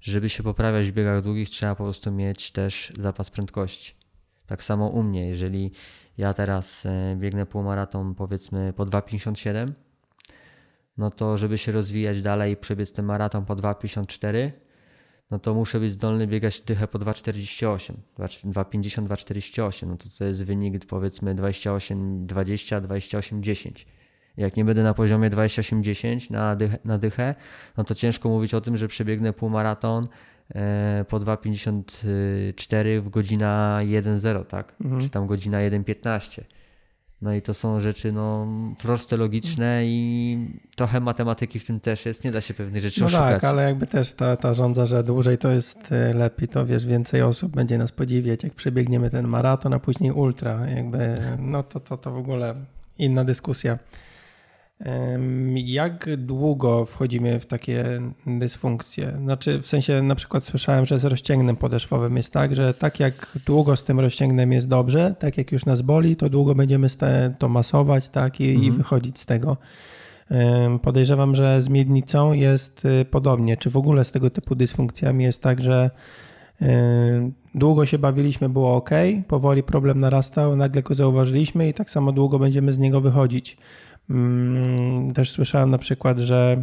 żeby się poprawiać w biegach długich, trzeba po prostu mieć też zapas prędkości. Tak samo u mnie, jeżeli ja teraz biegnę półmaraton powiedzmy po 2,57, no to żeby się rozwijać dalej i przebiec ten maraton po 2,54, no to muszę być zdolny biegać dychę po 2,48, 2,50, 2,48, no to to jest wynik powiedzmy 28, 20, 28, 10. Jak nie będę na poziomie 28-10 na, dychę, na dychę, no to ciężko mówić o tym, że przebiegnę półmaraton e, po 2,54 w godzina 1,0, tak? Mhm. Czy tam godzina 1,15. No i to są rzeczy no, proste, logiczne i trochę matematyki w tym też jest. Nie da się pewnych rzeczy no oszukać. tak, ale jakby też ta, ta żądza, że dłużej to jest e, lepiej, to wiesz, więcej osób będzie nas podziwiać, jak przebiegniemy ten maraton, a później ultra. Jakby, no to, to, to w ogóle inna dyskusja. Jak długo wchodzimy w takie dysfunkcje? Znaczy, w sensie na przykład słyszałem, że z rozciągnem podeszwowym jest tak, że tak jak długo z tym rozciągnem jest dobrze, tak jak już nas boli, to długo będziemy to masować tak, i, mhm. i wychodzić z tego. Podejrzewam, że z miednicą jest y, podobnie. Czy w ogóle z tego typu dysfunkcjami jest tak, że y, długo się bawiliśmy, było ok, powoli problem narastał, nagle go zauważyliśmy i tak samo długo będziemy z niego wychodzić. Mm, też słyszałem na przykład, że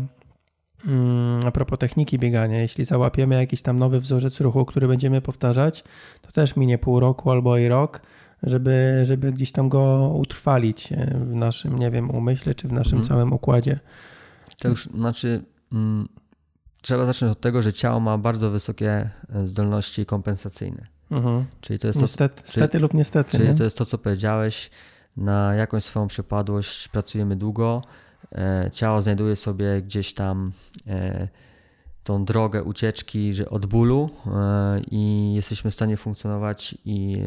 mm, a propos techniki biegania, jeśli załapiemy jakiś tam nowy wzorzec ruchu, który będziemy powtarzać, to też minie pół roku albo i rok, żeby, żeby gdzieś tam go utrwalić e, w naszym, nie wiem, umyśle czy w naszym mhm. całym układzie. To już znaczy. Mm, trzeba zacząć od tego, że ciało ma bardzo wysokie e, zdolności kompensacyjne. Mhm. Czyli to jest niestety, to, czyli, lub niestety. Czyli nie? to jest to, co powiedziałeś na jakąś swoją przypadłość pracujemy długo. E, ciało znajduje sobie gdzieś tam e, tą drogę ucieczki że od bólu e, i jesteśmy w stanie funkcjonować i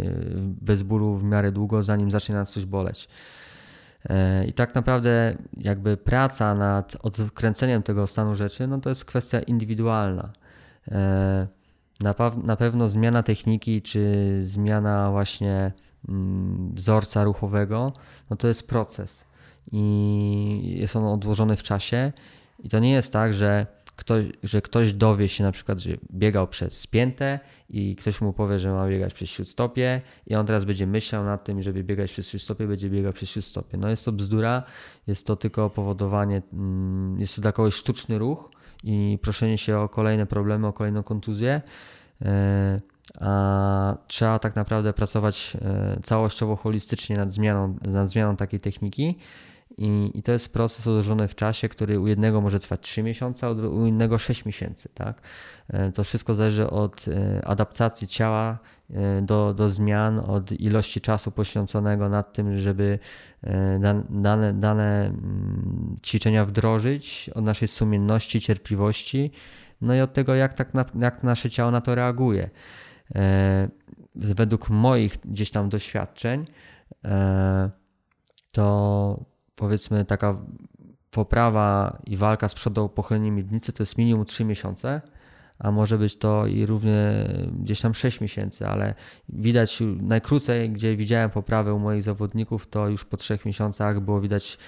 bez bólu w miarę długo, zanim zacznie nas coś boleć. I tak naprawdę jakby praca nad odkręceniem tego stanu rzeczy, no to jest kwestia indywidualna. Na, na pewno zmiana techniki, czy zmiana właśnie wzorca ruchowego, no to jest proces i jest on odłożony w czasie. I to nie jest tak, że ktoś, że ktoś dowie się na przykład, że biegał przez spięte i ktoś mu powie, że ma biegać przez śródstopie i on teraz będzie myślał nad tym, żeby biegać przez śródstopie, będzie biegał przez śródstopie. No jest to bzdura, jest to tylko powodowanie, mm, jest to dla kogoś sztuczny ruch i proszenie się o kolejne problemy, o kolejną kontuzję. A trzeba tak naprawdę pracować e, całościowo, holistycznie nad zmianą, nad zmianą takiej techniki. I, I, to jest proces odłożony w czasie, który u jednego może trwać 3 miesiące, a u innego 6 miesięcy. Tak? E, to wszystko zależy od e, adaptacji ciała do, do zmian, od ilości czasu poświęconego nad tym, żeby dane, dane mm, ćwiczenia wdrożyć, od naszej sumienności, cierpliwości, no i od tego, jak, tak na, jak nasze ciało na to reaguje. E, według moich gdzieś tam doświadczeń, e, to powiedzmy taka poprawa i walka z przodopochylenie miednicy to jest minimum 3 miesiące, a może być to i równie gdzieś tam 6 miesięcy, ale widać najkrócej, gdzie widziałem poprawę u moich zawodników, to już po 3 miesiącach było widać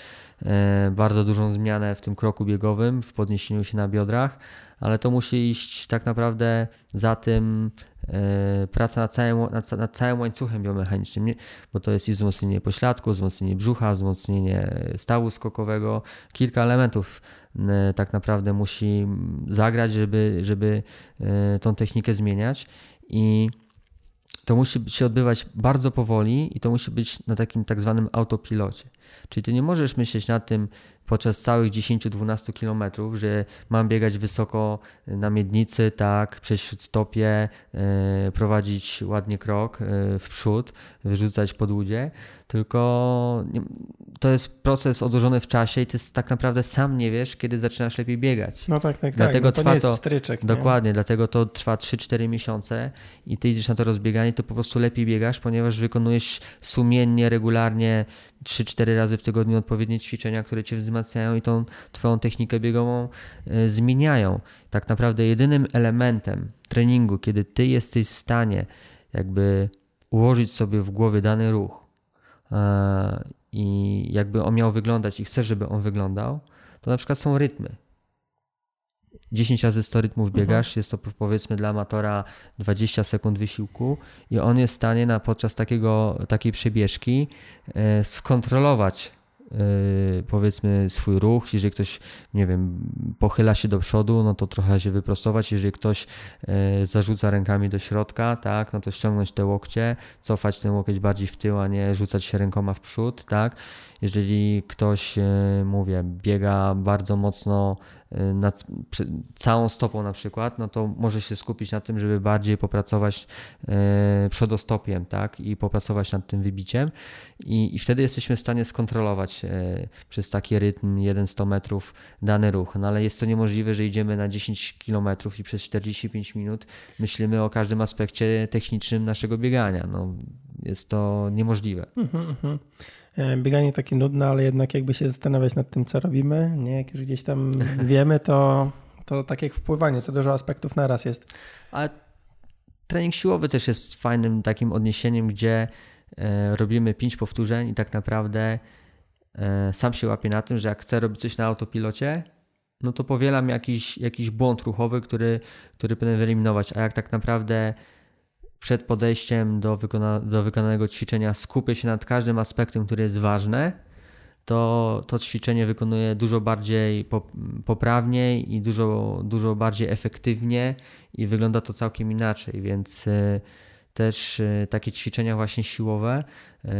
bardzo dużą zmianę w tym kroku biegowym, w podniesieniu się na biodrach, ale to musi iść tak naprawdę za tym E, praca nad całym, nad, całym łańcuchem biomechanicznym, bo to jest i wzmocnienie pośladku, wzmocnienie brzucha, wzmocnienie stawu skokowego. Kilka elementów e, tak naprawdę musi zagrać, żeby, żeby e, tą technikę zmieniać i to musi się odbywać bardzo powoli i to musi być na takim tak zwanym autopilocie. Czyli ty nie możesz myśleć nad tym, podczas całych 10-12 kilometrów, że mam biegać wysoko na miednicy, tak, przez śródstopie, yy, prowadzić ładnie krok yy, w przód, wyrzucać pod łudzie, tylko to jest proces odłożony w czasie i ty tak naprawdę sam nie wiesz, kiedy zaczynasz lepiej biegać. No tak, tak, tak. dlatego tak. No to trwa to, stryczek, dokładnie, dlatego to trwa 3-4 miesiące i ty idziesz na to rozbieganie, to po prostu lepiej biegasz, ponieważ wykonujesz sumiennie, regularnie 3-4 razy w tygodniu odpowiednie ćwiczenia, które cię wzmacniają i tą twoją technikę biegową y, zmieniają. Tak naprawdę jedynym elementem treningu, kiedy ty jesteś w stanie jakby ułożyć sobie w głowie dany ruch y, i jakby on miał wyglądać i chcesz, żeby on wyglądał, to na przykład są rytmy. 10 razy 100 rytmów mhm. biegasz, mhm. jest to powiedzmy dla amatora 20 sekund wysiłku i on jest w stanie na, podczas takiego, takiej przebieżki e, skontrolować yy, powiedzmy swój ruch. Jeżeli ktoś, nie wiem, pochyla się do przodu, no to trochę się wyprostować. Jeżeli ktoś yy, zarzuca rękami do środka, tak, no to ściągnąć te łokcie, cofać ten łokieć bardziej w tył, a nie rzucać się rękoma w przód, tak. Jeżeli ktoś, yy, mówię, biega bardzo mocno nad całą stopą na przykład, no to może się skupić na tym, żeby bardziej popracować przodostopiem, tak, i popracować nad tym wybiciem i, i wtedy jesteśmy w stanie skontrolować e, przez taki rytm 1-100 metrów dany ruch. No ale jest to niemożliwe, że idziemy na 10 km i przez 45 minut myślimy o każdym aspekcie technicznym naszego biegania. No, jest to niemożliwe. Mhm, mhm. E, bieganie takie nudne, ale jednak jakby się zastanawiać nad tym, co robimy, nie? jak już gdzieś tam wiemy, to, to tak jak wpływanie, co dużo aspektów naraz jest. Ale trening siłowy też jest fajnym takim odniesieniem, gdzie E, robimy pięć powtórzeń i tak naprawdę e, sam się łapię na tym, że jak chcę robić coś na autopilocie, no to powielam jakiś, jakiś błąd ruchowy, który, który powinien wyeliminować. A jak tak naprawdę przed podejściem do, wykona, do wykonanego ćwiczenia skupię się nad każdym aspektem, który jest ważny, to to ćwiczenie wykonuję dużo bardziej poprawnie i dużo, dużo bardziej efektywnie i wygląda to całkiem inaczej, więc e, też e, takie ćwiczenia właśnie siłowe e,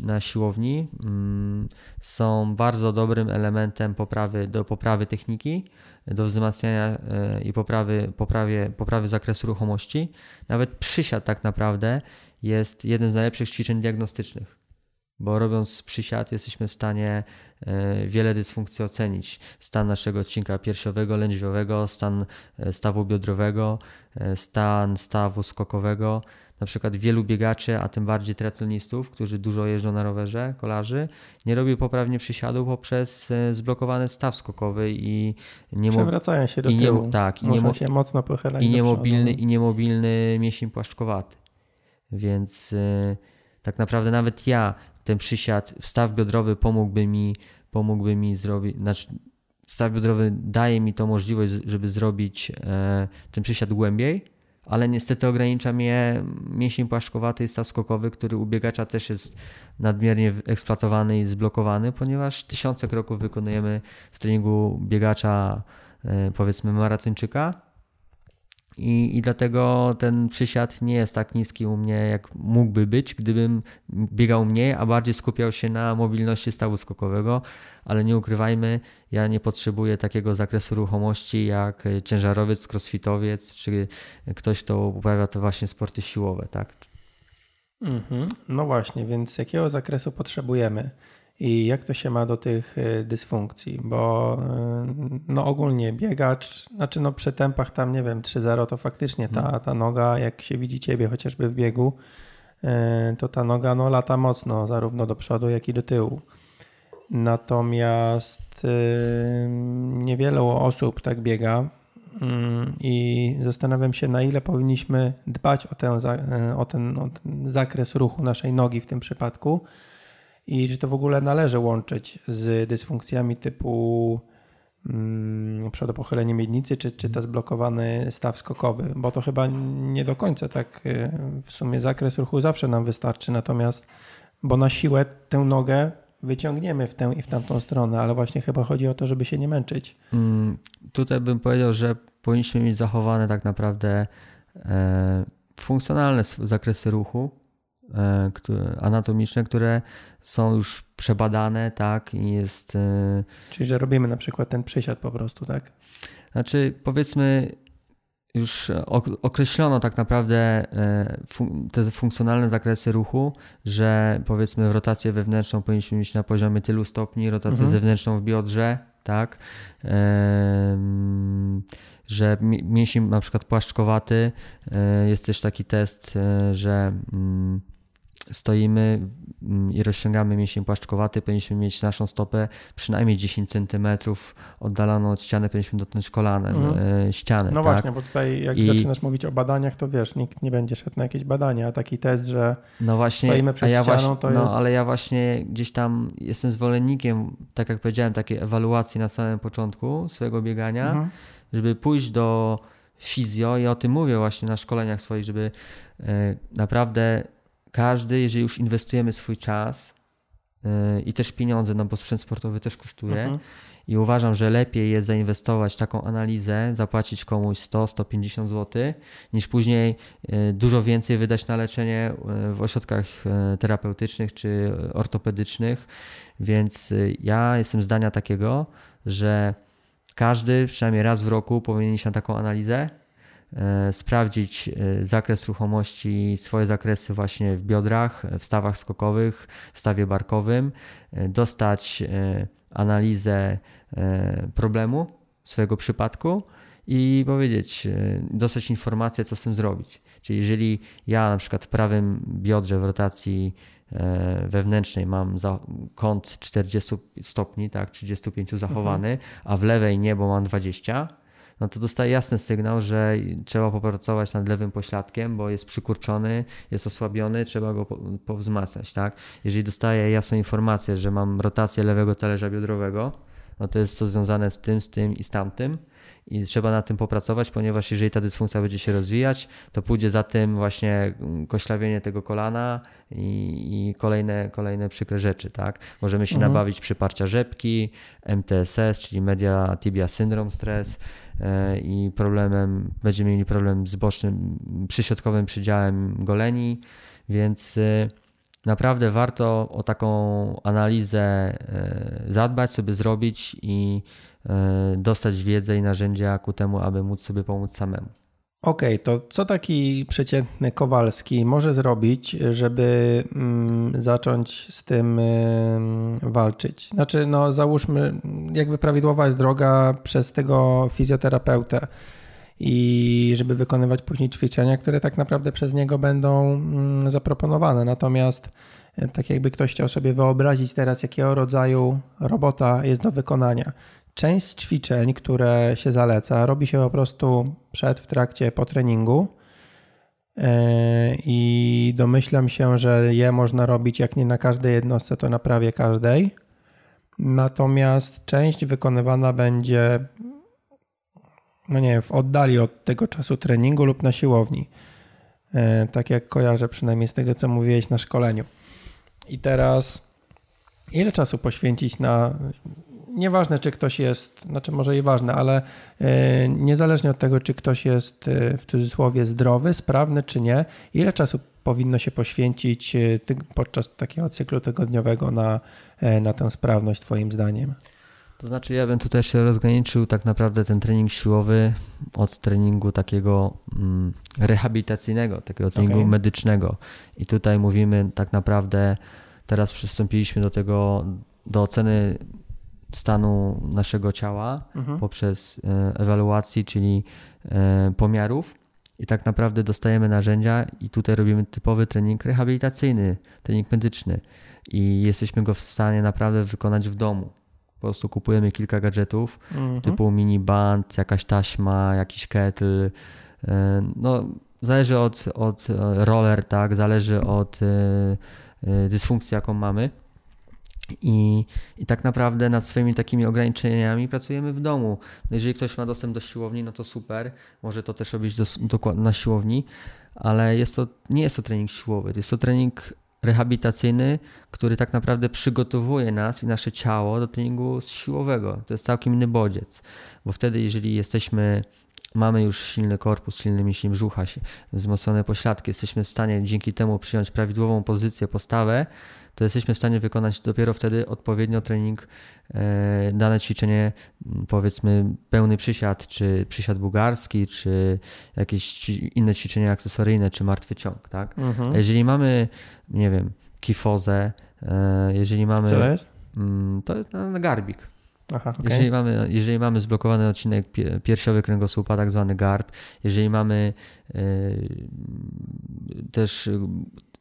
na siłowni mm, są bardzo dobrym elementem poprawy, do poprawy techniki, do wzmacniania e, i poprawy, poprawy, poprawy zakresu ruchomości. Nawet przysiad tak naprawdę jest jednym z najlepszych ćwiczeń diagnostycznych bo robiąc przysiad jesteśmy w stanie wiele dysfunkcji ocenić. Stan naszego odcinka piersiowego, lędźwiowego, stan stawu biodrowego, stan stawu skokowego, na przykład wielu biegaczy, a tym bardziej triatlonistów, którzy dużo jeżdżą na rowerze, kolarzy, nie robią poprawnie przysiadu poprzez e, zblokowany staw skokowy i nie przewracają się do i tyłu. Nie, tak, i nie, się mocno pochylają i niemobilny, i niemobilny mięsień płaszczkowaty. Więc yy, tak naprawdę nawet ja ten przysiad, staw biodrowy pomógłby mi, pomógłby mi zrobić, znaczy staw biodrowy daje mi to możliwość, żeby zrobić yy, ten przysiad głębiej, ale niestety ogranicza mnie mięsień płaszczkowaty i staw skokowy, który u biegacza też jest nadmiernie eksploatowany i zblokowany, ponieważ tysiące kroków wykonujemy w treningu biegacza, e, powiedzmy maratończyka, i, I dlatego ten przysiad nie jest tak niski u mnie, jak mógłby być, gdybym biegał mniej, a bardziej skupiał się na mobilności stawu skokowego. Ale nie ukrywajmy, ja nie potrzebuję takiego zakresu ruchomości jak ciężarowiec, crossfitowiec, czy ktoś, kto uprawia to właśnie sporty siłowe, tak? Mhm. No właśnie, więc jakiego zakresu potrzebujemy? I jak to się ma do tych y, dysfunkcji, bo y, no ogólnie biegacz, znaczy no przy tempach tam nie wiem 3-0 to faktycznie ta, mhm. ta noga, jak się widzi ciebie chociażby w biegu, y, to ta noga no lata mocno zarówno do przodu jak i do tyłu. Natomiast niewiele osób tak biega i zastanawiam się na ile powinniśmy dbać o ten, o ten, o ten zakres ruchu naszej nogi w tym przypadku, i czy to w ogóle należy łączyć z dysfunkcjami typu mm, przodopochylenie miednicy, czy, czy ten zblokowany staw skokowy, bo to chyba nie do końca tak y, w sumie zakres ruchu zawsze nam wystarczy, natomiast bo na siłę tę nogę wyciągniemy w tę i w tamtą stronę, ale właśnie chyba chodzi o to, żeby się nie męczyć. Mm, tutaj bym powiedział, że powinniśmy mieć zachowane tak naprawdę e, funkcjonalne zakresy ruchu, e, anatomiczne, które są już przebadane, tak, i jest... E, Czyli, że robimy na przykład ten przysiad po prostu, tak? Znaczy, powiedzmy, już określono tak naprawdę e, te funkcjonalne zakresy ruchu, że powiedzmy rotację wewnętrzną powinniśmy mieć na poziomie tylu stopni, rotację mhm. zewnętrzną w biodrze, tak, że mięsień na przykład płaszczkowaty, e, jest też taki test, że mm, stoimy mm, i rozciągamy mięsień płaszczkowaty, powinniśmy mieć naszą stopę przynajmniej 10 cm oddaloną od ściany, powinniśmy dotknąć kolanem mhm. ściany. No tak? właśnie, bo tutaj jak I... zaczynasz mówić o badaniach, to wiesz, nikt nie będzie szedł na jakieś badania, a taki test, że no właśnie, stoimy przed ja ścianą, właśnie, to no, jest... ale ja właśnie gdzieś tam jestem zwolennikiem, tak jak powiedziałem, takiej ewaluacji na samym początku swojego biegania, mhm. żeby pójść do fizjo i o tym mówię właśnie na szkoleniach swoich, żeby e, naprawdę każdy, jeżeli już inwestujemy swój czas i też pieniądze, no bo sprzęt sportowy też kosztuje. Mhm. I uważam, że lepiej jest zainwestować w taką analizę, zapłacić komuś 100-150 zł, niż później e, dużo więcej wydać na leczenie e, w ośrodkach terapeutycznych czy ortopedycznych. Więc ja jestem zdania takiego, że każdy przynajmniej raz w roku powinien iść na taką analizę, sprawdzić zakres ruchomości, swoje zakresy właśnie w biodrach, w stawach skokowych, w stawie barkowym, dostać analizę e, problemu, swojego przypadku i powiedzieć, e, dostać informację, co z tym zrobić. Czyli jeżeli ja na przykład w prawym biodrze w rotacji e, wewnętrznej mam kąt 40 stopni, tak, 35 zachowany, mhm. a w lewej nie, bo mam 20, no to dostaje jasny sygnał, że trzeba popracować nad lewym pośladkiem, bo jest przykurczony, jest osłabiony, trzeba go powzmacniać, tak? Jeżeli dostaję jasną informację, że mam rotację lewego talerza biodrowego, no to jest to związane z tym, z tym i z tamtym i trzeba na tym popracować, ponieważ jeżeli ta dysfunkcja będzie się rozwijać, to pójdzie za tym właśnie koślawienie tego kolana i, i kolejne, kolejne przykre rzeczy, tak? Możemy się mhm. nabawić przyparcia rzepki, MTSS, czyli Media Tibia Syndrome Stress e, i problemem, będziemy mieli problem z bocznym, przyśrodkowym przydziałem goleni, więc e, naprawdę warto o taką analizę e, zadbać, sobie zrobić i dostać wiedzę i narzędzia ku temu, aby móc sobie pomóc samemu. Okej, okay, to co taki przeciętny Kowalski może zrobić, żeby mm, zacząć z tym walczyć? Znaczy, no załóżmy, jakby prawidłowa jest droga przez tego fizjoterapeutę i żeby wykonywać później ćwiczenia, które tak naprawdę przez niego będą mm, zaproponowane. Natomiast e, tak jakby ktoś chciał sobie wyobrazić teraz, jakiego rodzaju robota jest do wykonania. Część z ćwiczeń, które się zaleca, robi się po prostu przed, w trakcie, po treningu. E, I domyślam się, że je można robić jak nie na każdej jednostce, to na prawie każdej. Natomiast część wykonywana będzie no nie w oddali od tego czasu treningu lub na siłowni. E, tak jak kojarzę przynajmniej z tego, co mówiłeś na szkoleniu. I teraz ile czasu poświęcić na nieważne, czy ktoś jest, znaczy może i ważne, ale e, niezależnie od tego, czy ktoś jest e, w cudzysłowie zdrowy, sprawny, czy nie, ile czasu powinno się poświęcić podczas takiego cyklu tygodniowego na, na tę sprawność, Twoim zdaniem? To znaczy, ja bym tutaj jeszcze rozgraniczył tak naprawdę ten trening siłowy od treningu takiego mm, rehabilitacyjnego, takiego treningu okay. medycznego. I tutaj mówimy tak naprawdę, teraz przystąpiliśmy do tego, do oceny stanu naszego ciała mhm. poprzez e, ewaluacji, czyli e, pomiarów. I tak naprawdę dostajemy narzędzia, i tutaj robimy typowy trening rehabilitacyjny, trening medyczny. I jesteśmy go w stanie naprawdę wykonać w domu. Po prostu kupujemy kilka gadżetów mhm. typu mini band, jakaś taśma, jakiś kettle. E, no, zależy od, od roller, tak, zależy od dysfunkcji, jaką mamy. I, I tak naprawdę nad swoimi takimi ograniczeniami pracujemy w domu. No jeżeli ktoś ma dostęp do siłowni, no to super, może to też robić do, na siłowni, ale jest to, nie jest to trening siłowy, to jest to trening rehabilitacyjny, który tak naprawdę przygotowuje nas i nasze ciało do treningu siłowego. To jest całkiem inny bodziec, bo wtedy, jeżeli jesteśmy mamy już silny korpus, silny mięsień brzucha, wzmocnione pośladki, jesteśmy w stanie dzięki temu przyjąć prawidłową pozycję, postawę, to jesteśmy w stanie wykonać dopiero wtedy odpowiednio trening, e, dane ćwiczenie, powiedzmy pełny przysiad, czy przysiad bułgarski, czy jakieś inne ćwiczenia akcesoryjne, czy martwy ciąg, tak? Mhm. jeżeli mamy, nie wiem, kifozę, e, jeżeli mamy... Co to jest? To jest na garbik. Aha, okay. jeżeli, mamy, jeżeli mamy zblokowany odcinek piersiowy kręgosłupa, tak zwany garb, jeżeli mamy yy, też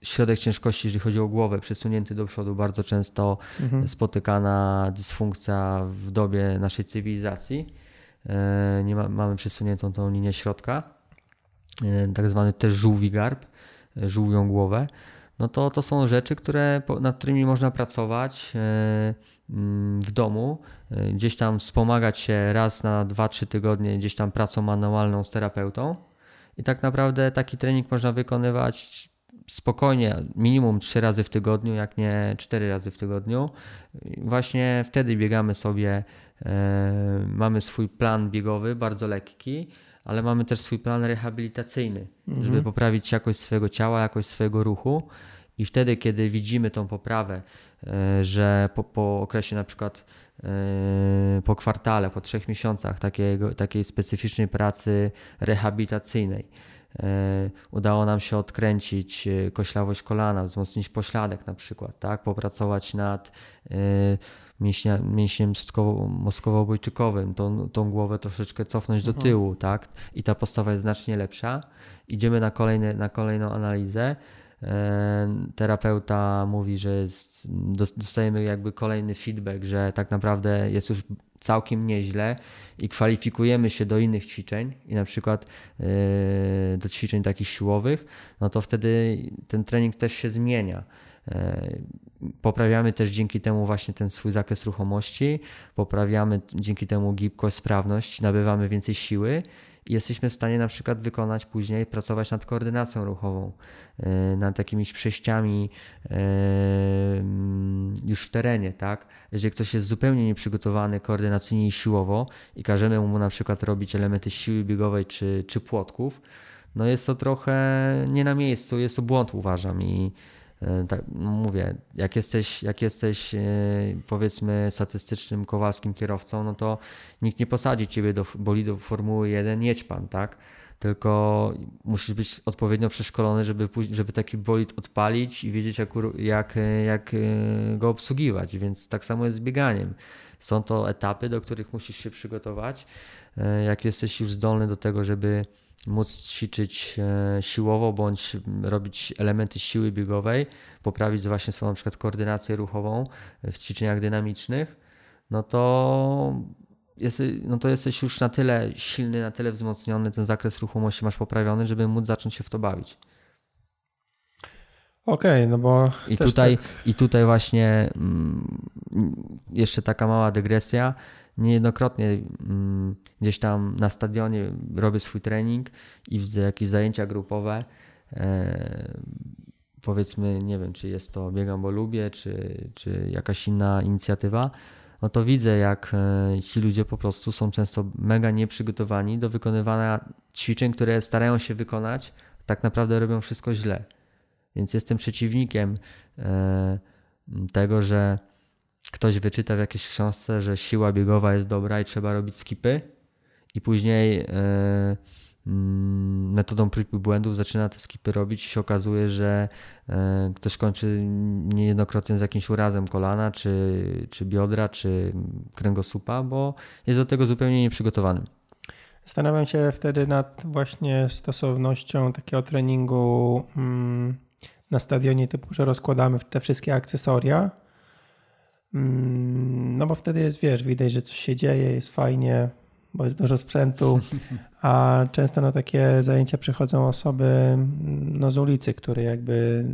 środek ciężkości, jeżeli chodzi o głowę, przesunięty do przodu, bardzo często mhm. spotykana dysfunkcja w dobie naszej cywilizacji. E, nie ma, mamy przesuniętą tą linię środka, e, tak zwany też żółwi garb, e, żółwią głowę. No to, to są rzeczy, które, nad którymi można pracować mm, w domu, gdzieś tam wspomagać się raz na 2-3 tygodnie, gdzieś tam pracą manualną z terapeutą. I tak naprawdę taki trening można wykonywać spokojnie minimum 3 razy w tygodniu, jak nie 4 razy w tygodniu. Właśnie wtedy biegamy sobie, e, mamy swój plan biegowy, bardzo lekki, ale mamy też swój plan rehabilitacyjny, mhm. żeby poprawić jakość swojego ciała, jakość swojego ruchu. I wtedy, kiedy widzimy tą poprawę, e, że po, po okresie na przykład e, po kwartale, po trzech miesiącach takiego, takiej specyficznej pracy rehabilitacyjnej, udało nam się odkręcić koślawość kolana, wzmocnić pośladek na przykład, tak? popracować nad mięśnia, mięśniem moskowo-obojczykowym, tą, tą głowę troszeczkę cofnąć do mhm. tyłu, tak? I ta postawa jest znacznie lepsza. Idziemy na, kolejne, na kolejną analizę. E, terapeuta mówi, że jest, dostajemy jakby kolejny feedback, że tak naprawdę jest już całkiem nieźle i kwalifikujemy się do innych ćwiczeń i na przykład e, do ćwiczeń takich siłowych, no to wtedy ten trening też się zmienia. E, poprawiamy też dzięki temu właśnie ten swój zakres ruchomości, poprawiamy dzięki temu gibkość, sprawność, nabywamy więcej siły jesteśmy w stanie na przykład wykonać później, pracować nad koordynacją ruchową, e, nad jakimiś przejściami e, już w terenie, tak? Jeżeli ktoś jest zupełnie nieprzygotowany koordynacyjnie i siłowo i każemy mu na przykład robić elementy siły biegowej czy, czy płotków, no jest to trochę nie na miejscu, jest to błąd uważam i tak, no mówię, jak jesteś, jak jesteś e, powiedzmy statystycznym kowalskim kierowcą, no to nikt nie posadzi ciebie do bolidu Formuły 1, jedź pan, tak? Tylko musisz być odpowiednio przeszkolony, żeby, żeby taki bolid odpalić i wiedzieć, jak, jak, jak e, go obsługiwać. Więc tak samo jest z bieganiem. Są to etapy, do których musisz się przygotować. Jak jesteś już zdolny do tego, żeby móc ćwiczyć e, siłowo bądź robić elementy siły biegowej, poprawić właśnie swoją na przykład koordynację ruchową w ćwiczeniach dynamicznych, no to, jest, no to jesteś już na tyle silny, na tyle wzmocniony, ten zakres ruchomości masz poprawiony, żeby móc zacząć się w to bawić. Okej, okay, no bo. I tutaj, tak... I tutaj właśnie mm, jeszcze taka mała dygresja niejednokrotnie mm, gdzieś tam na stadionie robię swój trening i widzę jakieś zajęcia grupowe. E, powiedzmy, nie wiem, czy jest to Biegam, bo lubię, czy, czy jakaś inna inicjatywa, no to widzę, jak e, ci ludzie po prostu są często mega nieprzygotowani do wykonywania ćwiczeń, które starają się wykonać, tak naprawdę robią wszystko źle. Więc jestem przeciwnikiem e, tego, że ktoś wyczyta w jakiejś książce, że siła biegowa jest dobra i trzeba robić skipy i później yy, metodą prób i błędów zaczyna te skipy robić i się okazuje, że yy, ktoś kończy niejednokrotnie z jakimś urazem kolana, czy, czy biodra, czy kręgosłupa, bo jest do tego zupełnie nieprzygotowanym. Zastanawiam się wtedy nad właśnie stosownością takiego treningu mm, na stadionie typu, że rozkładamy te wszystkie akcesoria no bo wtedy jest, wiesz, widać, że coś się dzieje, jest fajnie, bo jest dużo sprzętu, a często na takie zajęcia przychodzą osoby mm, no, z ulicy, które jakby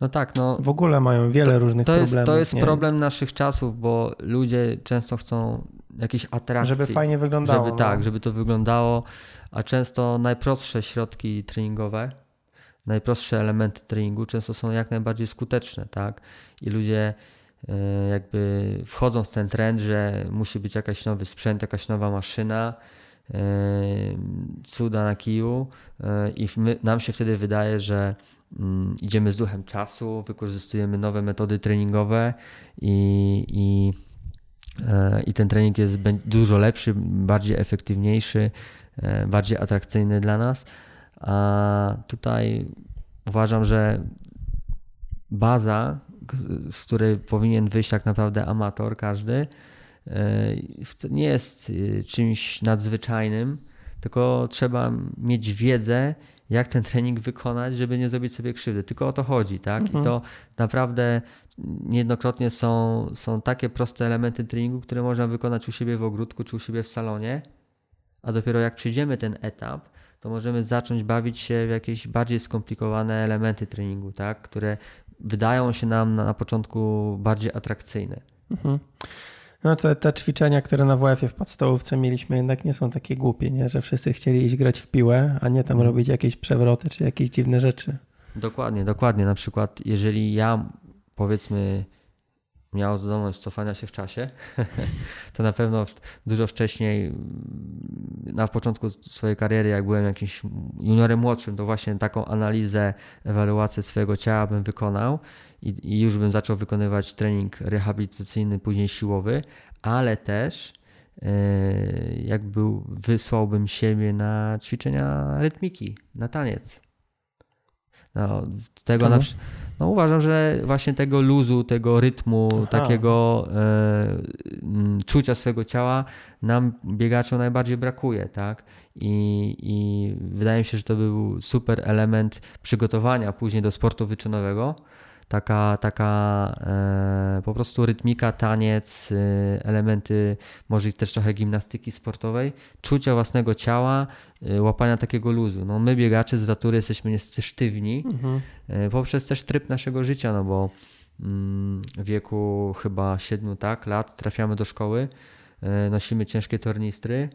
no tak, no. W ogóle mają wiele to, różnych to problemów. Jest, to jest nie? problem naszych czasów, bo ludzie często chcą jakiejś atrakcji. Żeby fajnie wyglądało. Żeby, no. Tak, żeby to wyglądało, a często najprostsze środki treningowe najprostsze elementy treningu często są jak najbardziej skuteczne, tak? I ludzie e, jakby wchodzą w ten trend, że musi być jakaś nowy sprzęt, jakaś nowa maszyna, e, cuda na kiju e, i my, nam się wtedy wydaje, że mm, idziemy z duchem czasu, wykorzystujemy nowe metody treningowe i, i, i ten trening jest dużo lepszy, bardziej efektywniejszy, bardziej atrakcyjny dla nas a tutaj uważam, że baza, z której powinien wyjść tak naprawdę amator każdy, e, nie jest e, czymś nadzwyczajnym, tylko trzeba mieć wiedzę, jak ten trening wykonać, żeby nie zrobić sobie krzywdy. Tylko o to chodzi, tak? Mhm. I to naprawdę niejednokrotnie są, są takie proste elementy treningu, które można wykonać u siebie w ogródku czy u siebie w salonie, a dopiero jak przejdziemy ten etap, to możemy zacząć bawić się w jakieś bardziej skomplikowane elementy treningu, tak? które wydają się nam na, na początku bardziej atrakcyjne. Mhm. No te, te ćwiczenia, które na WF-ie w podstawówce mieliśmy, jednak nie są takie głupie, nie? że wszyscy chcieli iść grać w piłę, a nie tam Mhm. robić jakieś przewroty czy jakieś dziwne rzeczy. Dokładnie, dokładnie. Na przykład, jeżeli ja powiedzmy miał zdolność cofania się w czasie, to na pewno dużo wcześniej, na początku swojej kariery, jak byłem jakimś juniorem młodszym, to właśnie taką analizę, ewaluację swojego ciała bym wykonał i, i już bym zaczął wykonywać trening rehabilitacyjny, później siłowy, ale też e, jak był, wysłałbym siebie na ćwiczenia rytmiki, na taniec. No, tego na, no uważam, że właśnie tego luzu, tego rytmu, Aha. takiego e, czucia swojego ciała nam biegaczom najbardziej brakuje, tak? I, I wydaje mi się, że to był super element przygotowania później do sportu wyczynowego. Taka, taka e, po prostu rytmika, taniec, e, elementy może też trochę gimnastyki sportowej, czucia własnego ciała, e, łapania takiego luzu. No my biegacze z natury jesteśmy niestety sztywni, Mhm. E, poprzez też tryb naszego życia, no bo mm, w wieku chyba 7 tak, lat trafiamy do szkoły, e, nosimy ciężkie tornistry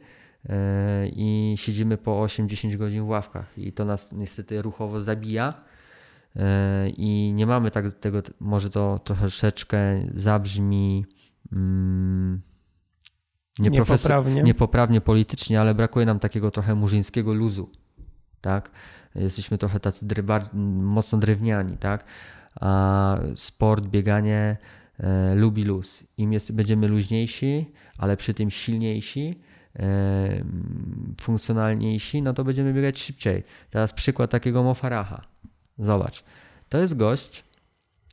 e, i siedzimy po 8-10 godzin w ławkach i to nas niestety ruchowo zabija i nie mamy tak tego, może to troszeczkę zabrzmi mm, Niepoprawnie. niepoprawnie politycznie, ale brakuje nam takiego trochę murzyńskiego luzu, tak? Jesteśmy trochę tacy dry, bar- mocno drewniani, tak? A sport, bieganie e, lubi luz. Im jest, będziemy luźniejsi, ale przy tym silniejsi, e, funkcjonalniejsi, no to będziemy biegać szybciej. Teraz przykład takiego Mofaraha. Zobacz. To jest gość,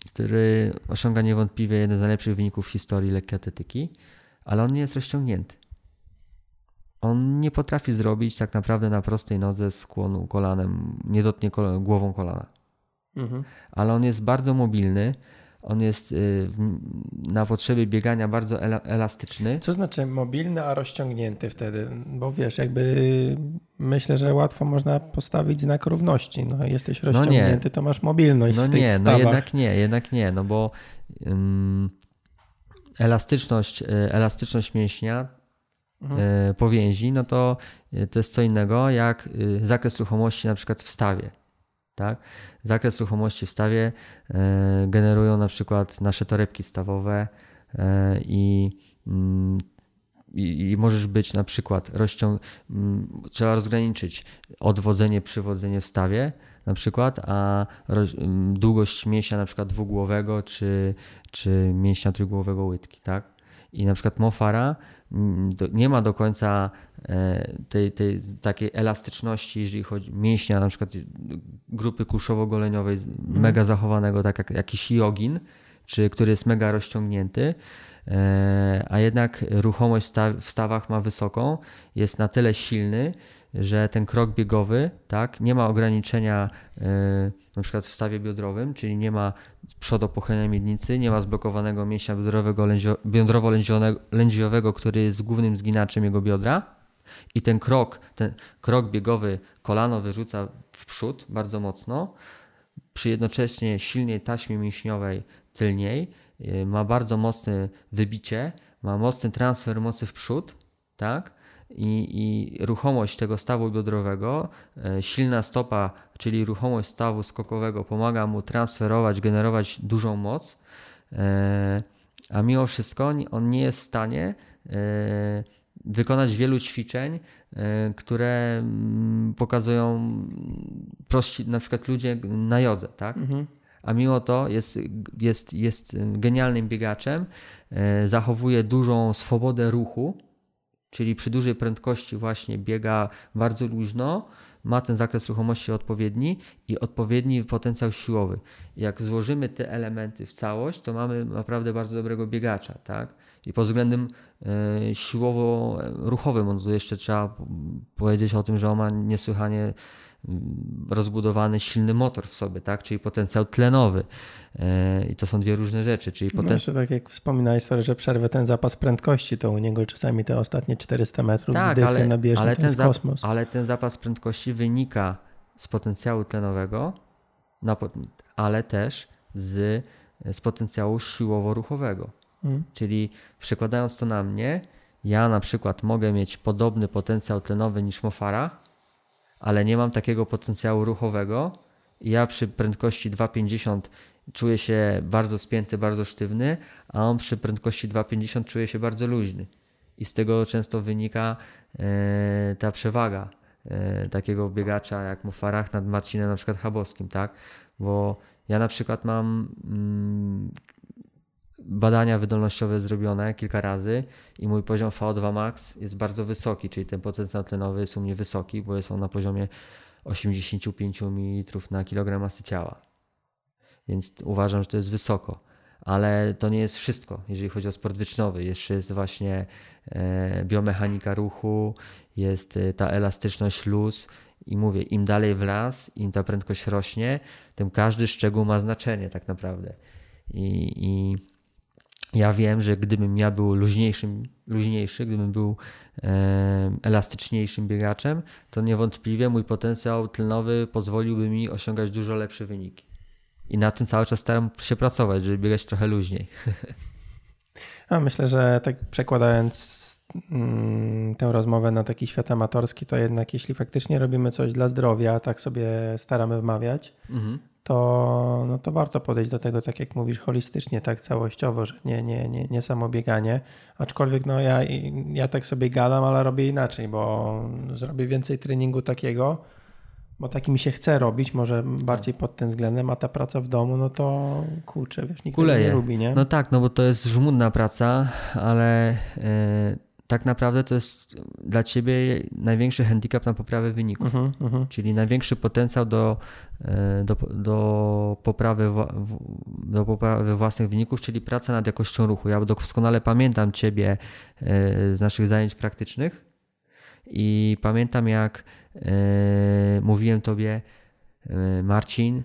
który osiąga niewątpliwie jeden z najlepszych wyników w historii lekkiej atletyki, ale on nie jest rozciągnięty. On nie potrafi zrobić tak naprawdę na prostej nodze skłonu kolanem, nie dotknie kol- głową kolana. Mhm. Ale on jest bardzo mobilny, on jest y, na potrzeby biegania bardzo ela- elastyczny. Co znaczy mobilny, a rozciągnięty wtedy? Bo wiesz, jakby myślę, że łatwo można postawić znak równości. No, jesteś nie. rozciągnięty, to masz mobilność No w tych nie, no jednak nie, jednak nie, no bo ym, elastyczność, y, elastyczność mięśnia Mhm. y, powięzi, no to to jest co innego jak zakres ruchomości na przykład w stawie. Tak? Zakres ruchomości w stawie y, generują na przykład nasze torebki stawowe y, i mm, i, i możesz być na przykład rozciąg... mm, Trzeba rozgraniczyć odwodzenie, przywodzenie w stawie na przykład, a mm, długość mięśnia na przykład dwugłowego czy, czy mięśnia trójgłowego łydki, tak? I na przykład Mofara mm, nie ma do końca e, tej, tej takiej elastyczności, jeżeli chodzi mięśnia na przykład grupy kulszowo-goleniowej mega zachowanego, tak jak jakiś jogin, czy który jest mega rozciągnięty, e, a jednak ruchomość w stawach ma wysoką, jest na tyle silny, że ten krok biegowy, tak, nie ma ograniczenia e, na przykład w stawie biodrowym, czyli nie ma przodopochylenia miednicy, nie ma zblokowanego mięśnia biodrowego, lędzio- biodrowo-lędźwiowego, który jest głównym zginaczem jego biodra i ten krok, ten krok biegowy kolano wyrzuca w przód bardzo mocno, przy jednocześnie silnej taśmie mięśniowej tylniej, y, ma bardzo mocne wybicie, ma mocny transfer mocy w przód, tak? I, I ruchomość tego stawu biodrowego, e, silna stopa, czyli ruchomość stawu skokowego pomaga mu transferować, generować dużą moc, e, a mimo wszystko on- nie jest w stanie e, wykonać wielu ćwiczeń, które mm, pokazują prości, na przykład ludzie na jodze, tak? Mhm. a mimo to jest, jest, jest genialnym biegaczem, zachowuje dużą swobodę ruchu, czyli przy dużej prędkości właśnie biega bardzo luźno, ma ten zakres ruchomości odpowiedni i odpowiedni potencjał siłowy. Jak złożymy te elementy w całość, to mamy naprawdę bardzo dobrego biegacza, tak? I pod względem e, siłowo-ruchowym, on tu jeszcze trzeba powiedzieć o tym, że on ma niesłychanie rozbudowany silny motor w sobie, tak? czyli potencjał tlenowy. E, I to są dwie różne rzeczy, czyli No potencjał. jeszcze tak jak wspominałeś, sorry, że przerwę ten zapas prędkości, to u niego czasami te ostatnie 400 metrów Tak, ale, na bieżni, ale, ten jest za, kosmos. ale ten zapas prędkości wynika z potencjału tlenowego, na, ale też z, z potencjału siłowo-ruchowego. Mhm. Czyli przekładając to na mnie, ja na przykład mogę mieć podobny potencjał tlenowy niż Mofara, ale nie mam takiego potencjału ruchowego. Ja przy prędkości 2,50 czuję się bardzo spięty, bardzo sztywny, a on przy prędkości 2,50 czuje się bardzo luźny. I z tego często wynika e, ta przewaga e, takiego biegacza jak Mofarach nad Marcinem na przykład Chabowskim, tak? Bo ja na przykład mam mm, badania wydolnościowe zrobione kilka razy i mój poziom VO2 max jest bardzo wysoki, czyli ten potencjał tlenowy jest u mnie wysoki, bo jest on na poziomie 85 ml na kilogram masy ciała. Więc uważam, że to jest wysoko. Ale to nie jest wszystko, jeżeli chodzi o sport wyczynowy. Jeszcze jest właśnie e, biomechanika ruchu, jest e, ta elastyczność luz i mówię, im dalej w las, im ta prędkość rośnie, tym każdy szczegół ma znaczenie tak naprawdę. I, i ja wiem, że gdybym ja był luźniejszym, luźniejszy, gdybym był elastyczniejszym biegaczem, to niewątpliwie mój potencjał tlenowy pozwoliłby mi osiągać dużo lepsze wyniki. I na tym cały czas staram się pracować, żeby biegać trochę luźniej. A myślę, że tak przekładając mm, tę rozmowę na taki świat amatorski, to jednak jeśli faktycznie robimy coś dla zdrowia, tak sobie staramy wmawiać, mhm to, no to warto podejść do tego, tak jak mówisz, holistycznie, tak całościowo, że nie, nie, nie, nie samo bieganie. Aczkolwiek no ja, ja tak sobie gadam, ale robię inaczej, bo zrobię więcej treningu takiego, bo taki mi się chce robić, może bardziej pod tym względem, a ta praca w domu, no to kurczę, wiesz, nikt tego nie lubi, nie? No tak, no bo to jest żmudna praca, ale... Yy tak naprawdę to jest dla ciebie największy handicap na poprawę wyników, uh -huh, uh -huh. czyli największy potencjał do, e, do, do, poprawy, do poprawy własnych wyników, czyli praca nad jakością ruchu. Ja doskonale pamiętam ciebie e, z naszych zajęć praktycznych i pamiętam jak e, mówiłem tobie Marcin,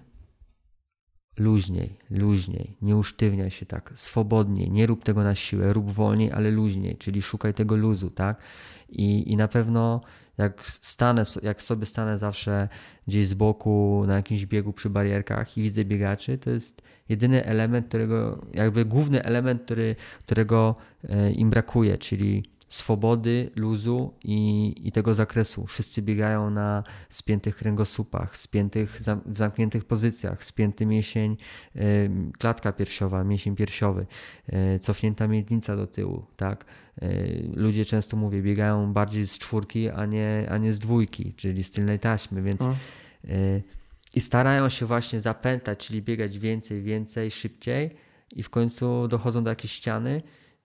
luźniej, luźniej, nie usztywniaj się tak, swobodniej, nie rób tego na siłę, rób wolniej, ale luźniej, czyli szukaj tego luzu, tak? I, i na pewno jak stanę, jak sobie stanę zawsze gdzieś z boku na jakimś biegu przy barierkach i widzę biegaczy, to jest jedyny element, którego, jakby główny element, który, którego e, im brakuje, czyli swobody, luzu i, i tego zakresu. Wszyscy biegają na spiętych kręgosłupach, spiętych, w zamkniętych pozycjach, spięty mięsień, klatka piersiowa, mięsień piersiowy, e, cofnięta miednica do tyłu, tak? E, ludzie często mówię, biegają bardziej z czwórki, a nie, a nie z dwójki, czyli z tylnej taśmy, więc no. e, i starają się właśnie zapętać, czyli biegać więcej, więcej, szybciej i w końcu dochodzą do jakiejś ściany,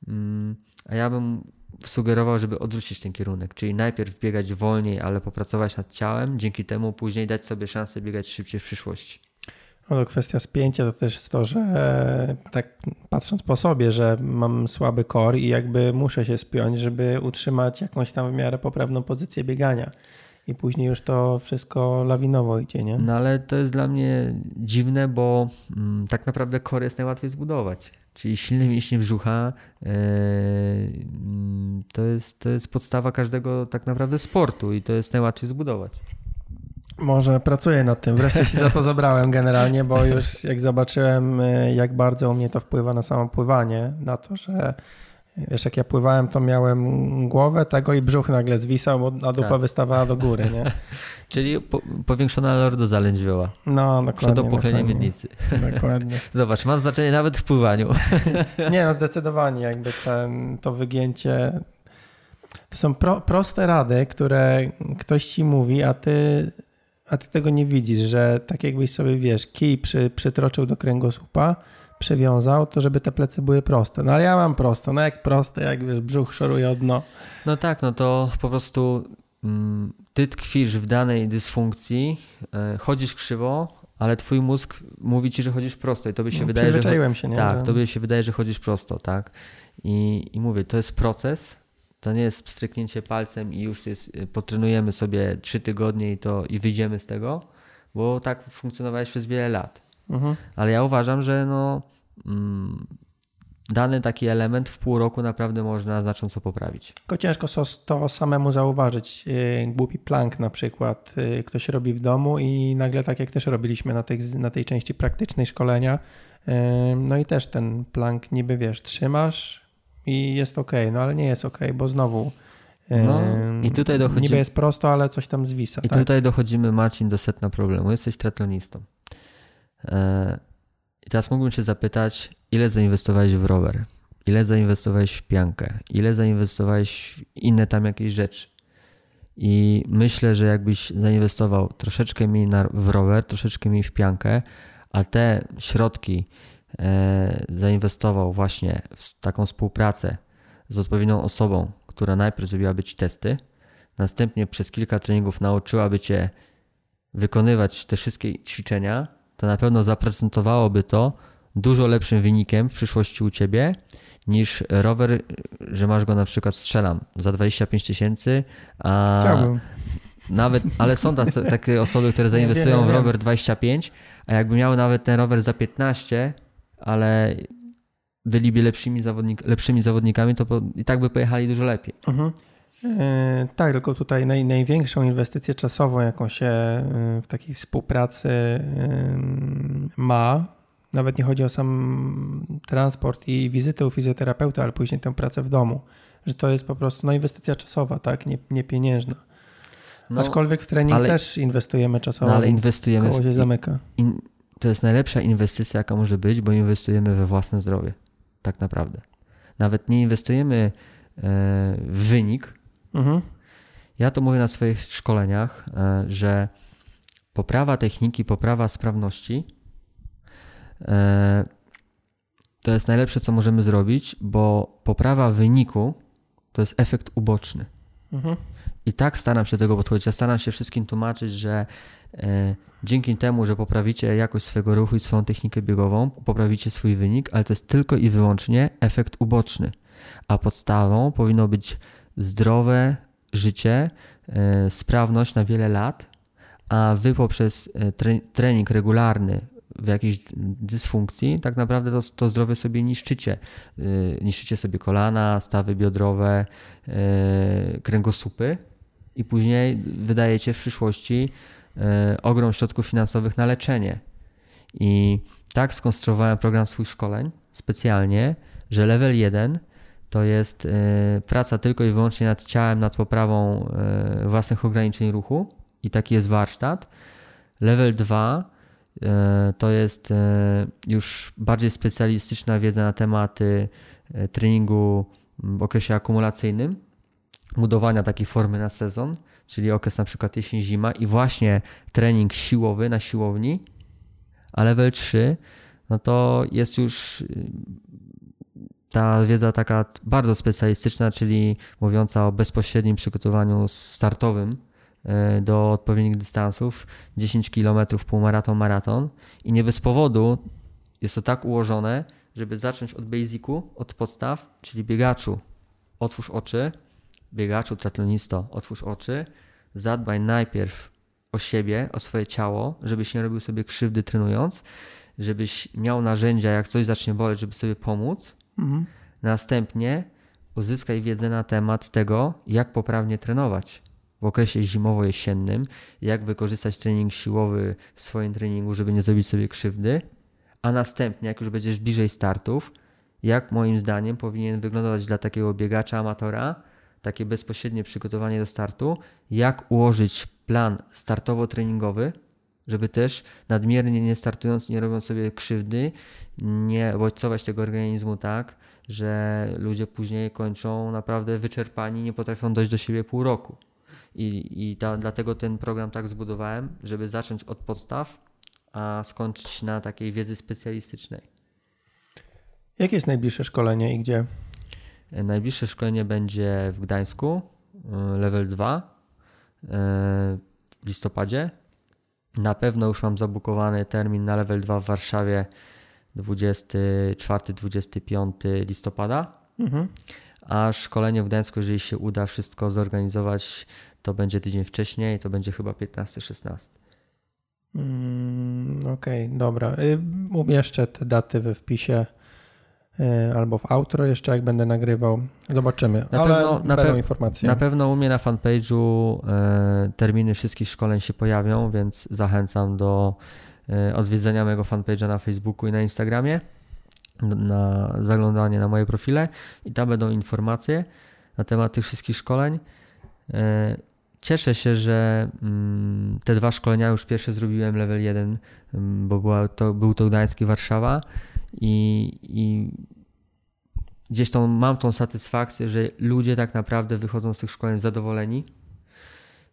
mm, a ja bym sugerował, żeby odwrócić ten kierunek, czyli najpierw biegać wolniej, ale popracować nad ciałem, dzięki temu później dać sobie szansę biegać szybciej w przyszłości. No, kwestia spięcia to też jest to, że tak patrząc po sobie, że mam słaby kor i jakby muszę się spiąć, żeby utrzymać jakąś tam w miarę poprawną pozycję biegania. I później już to wszystko lawinowo idzie, nie? No ale to jest dla mnie dziwne, bo mm, tak naprawdę kor jest najłatwiej zbudować czyli silne mięśnie brzucha, mm, to jest, to jest podstawa każdego tak naprawdę sportu i to jest najłatwiej zbudować. Może pracuję nad tym. Wreszcie się za to zabrałem generalnie, bo już jak zobaczyłem, e, jak bardzo u mnie to wpływa na samo pływanie, na to, że Wiesz, jak ja pływałem, to miałem głowę tego i brzuch nagle zwisał, a dupa tak. wystawała do góry, nie? Czyli po, powiększona lordoza lędźwioła. No, dokładnie. Przed opocheniem miednicy. Dokładnie. Zobacz, ma znaczenie nawet w pływaniu. Nie, no zdecydowanie jakby ten, to wygięcie to są pro, proste rady, które ktoś ci mówi, a ty, a ty tego nie widzisz, że tak jakbyś sobie, wiesz, kij przy, przytroczył do kręgosłupa, przewiązał, to żeby te plecy były proste. No ale ja mam proste, no jak proste, jak wiesz, brzuch szoruje od dno. No tak, no to po prostu mm, ty tkwisz w danej dysfunkcji, e, chodzisz krzywo, ale twój mózg mówi ci, że chodzisz prosto i tobie się no, wydaje, że... się, nie? Tak, tobie się wydaje, że chodzisz prosto, tak. I, I mówię, to jest proces, to nie jest stryknięcie palcem i już jest, e, potrenujemy sobie trzy tygodnie i to i wyjdziemy z tego, bo tak funkcjonowałeś przez wiele lat. Mhm. Ale ja uważam, że no, mm, dany taki element w pół roku naprawdę można znacząco poprawić. Tylko ciężko to samemu zauważyć. Y, głupi plank na przykład y, ktoś robi w domu i nagle tak jak też robiliśmy na tej, na tej części praktycznej szkolenia, No i też ten plank niby wiesz, trzymasz i jest ok, no ale nie jest ok, bo znowu no, i tutaj niby jest prosto, ale coś tam zwisa. I tak? tutaj dochodzimy, Marcin, do setna problemu. Jesteś triatlonistą. E, I teraz mógłbym cię zapytać, ile zainwestowałeś w rower? Ile zainwestowałeś w piankę? Ile zainwestowałeś w inne tam jakieś rzeczy? I myślę, że jakbyś zainwestował troszeczkę mniej w rower, troszeczkę mniej w piankę, a te środki e, zainwestował właśnie w taką współpracę z odpowiednią osobą, która najpierw zrobiłaby ci testy, następnie przez kilka treningów nauczyłaby cię wykonywać te wszystkie ćwiczenia, to na pewno zaprezentowałoby to dużo lepszym wynikiem w przyszłości u ciebie niż rower, że masz go na przykład strzelam za 25 tysięcy, a Chciałbym. nawet, ale są takie osoby, które zainwestują w rower 25, a jakby miały nawet ten rower za 15, ale byliby lepszymi, zawodnik, lepszymi zawodnikami, to po, i tak by pojechali dużo lepiej. Mhm. E, tak, tylko tutaj naj, największą inwestycję czasową, jaką się e, w takiej współpracy e, ma, nawet nie chodzi o sam transport i wizytę u fizjoterapeuty, ale później tę pracę w domu, że to jest po prostu no, inwestycja czasowa, tak, nie, nie pieniężna. No, Aczkolwiek w trening ale, też inwestujemy czasowo, no, ale inwestujemy koło się w, zamyka. In, to jest najlepsza inwestycja, jaka może być, bo inwestujemy we własne zdrowie, tak naprawdę. Nawet nie inwestujemy w wynik, Mhm. Ja to mówię na swoich szkoleniach, e, że poprawa techniki, poprawa sprawności e, to jest najlepsze, co możemy zrobić, bo poprawa wyniku to jest efekt uboczny. Mhm. I tak staram się do tego podchodzić. Ja staram się wszystkim tłumaczyć, że e, dzięki temu, że poprawicie jakość swojego ruchu i swoją technikę biegową, poprawicie swój wynik, ale to jest tylko i wyłącznie efekt uboczny. A podstawą powinno być zdrowe życie, e, sprawność na wiele lat, a wy poprzez e, trening regularny w jakiejś dysfunkcji, tak naprawdę to, to zdrowie sobie niszczycie. E, niszczycie sobie kolana, stawy biodrowe, kręgosłupy i później wydajecie w przyszłości ogrom środków finansowych na leczenie. I tak skonstruowałem program swój szkoleń specjalnie, że level 1 to jest e, praca tylko i wyłącznie nad ciałem, nad poprawą e, własnych ograniczeń ruchu i taki jest warsztat. Level 2 e, to jest już bardziej specjalistyczna wiedza na tematy treningu w okresie akumulacyjnym, budowania takiej formy na sezon, czyli okres na przykład jesień-zima i właśnie trening siłowy na siłowni, a level 3 no to jest już ta wiedza taka bardzo specjalistyczna, czyli mówiąca o bezpośrednim przygotowaniu startowym e, do odpowiednich dystansów 10 km, półmaraton, maraton. I nie bez powodu jest to tak ułożone, żeby zacząć od basicu, od podstaw, czyli biegaczu. Otwórz oczy, biegaczu, triatlonisto otwórz oczy, zadbaj najpierw o siebie, o swoje ciało, żebyś nie robił sobie krzywdy trenując, żebyś miał narzędzia, jak coś zacznie boleć, żeby sobie pomóc, Mhm. Następnie uzyskaj wiedzę na temat tego, jak poprawnie trenować w okresie zimowo-jesiennym, jak wykorzystać trening siłowy w swoim treningu, żeby nie zrobić sobie krzywdy, a następnie, jak już będziesz bliżej startów, jak moim zdaniem powinien wyglądać dla takiego biegacza amatora takie bezpośrednie przygotowanie do startu, jak ułożyć plan startowo-treningowy, żeby też nadmiernie nie startując, nie robiąc sobie krzywdy, nie bodźcować tego organizmu tak, że ludzie później kończą naprawdę wyczerpani, nie potrafią dojść do siebie pół roku. I, i ta, dlatego ten program tak zbudowałem, żeby zacząć od podstaw, a skończyć na takiej wiedzy specjalistycznej. Jakie jest najbliższe szkolenie i gdzie? Najbliższe szkolenie będzie w Gdańsku, y, level 2 y, w listopadzie. Na pewno już mam zabukowany termin na level 2 w Warszawie 24-25 listopada. Mhm. A szkolenie w Gdańsku, jeżeli się uda wszystko zorganizować, to będzie tydzień wcześniej, to będzie chyba 15-16. Mm, Okej, okay, dobra. Y, umieszczę te daty we wpisie y, albo w outro jeszcze, jak będę nagrywał. Zobaczymy, na ale pewno, na będą pe informacje. Na pewno u mnie na fanpage'u e, terminy wszystkich szkoleń się pojawią, więc zachęcam do odwiedzenia mojego fanpage'a na Facebooku i na Instagramie, na zaglądanie na moje profile i tam będą informacje na temat tych wszystkich szkoleń. Cieszę się, że mm, te dwa szkolenia już pierwsze zrobiłem level 1, mm, bo była to, był to Gdańsk i Warszawa i, i gdzieś tą, mam tą satysfakcję, że ludzie tak naprawdę wychodzą z tych szkoleń zadowoleni,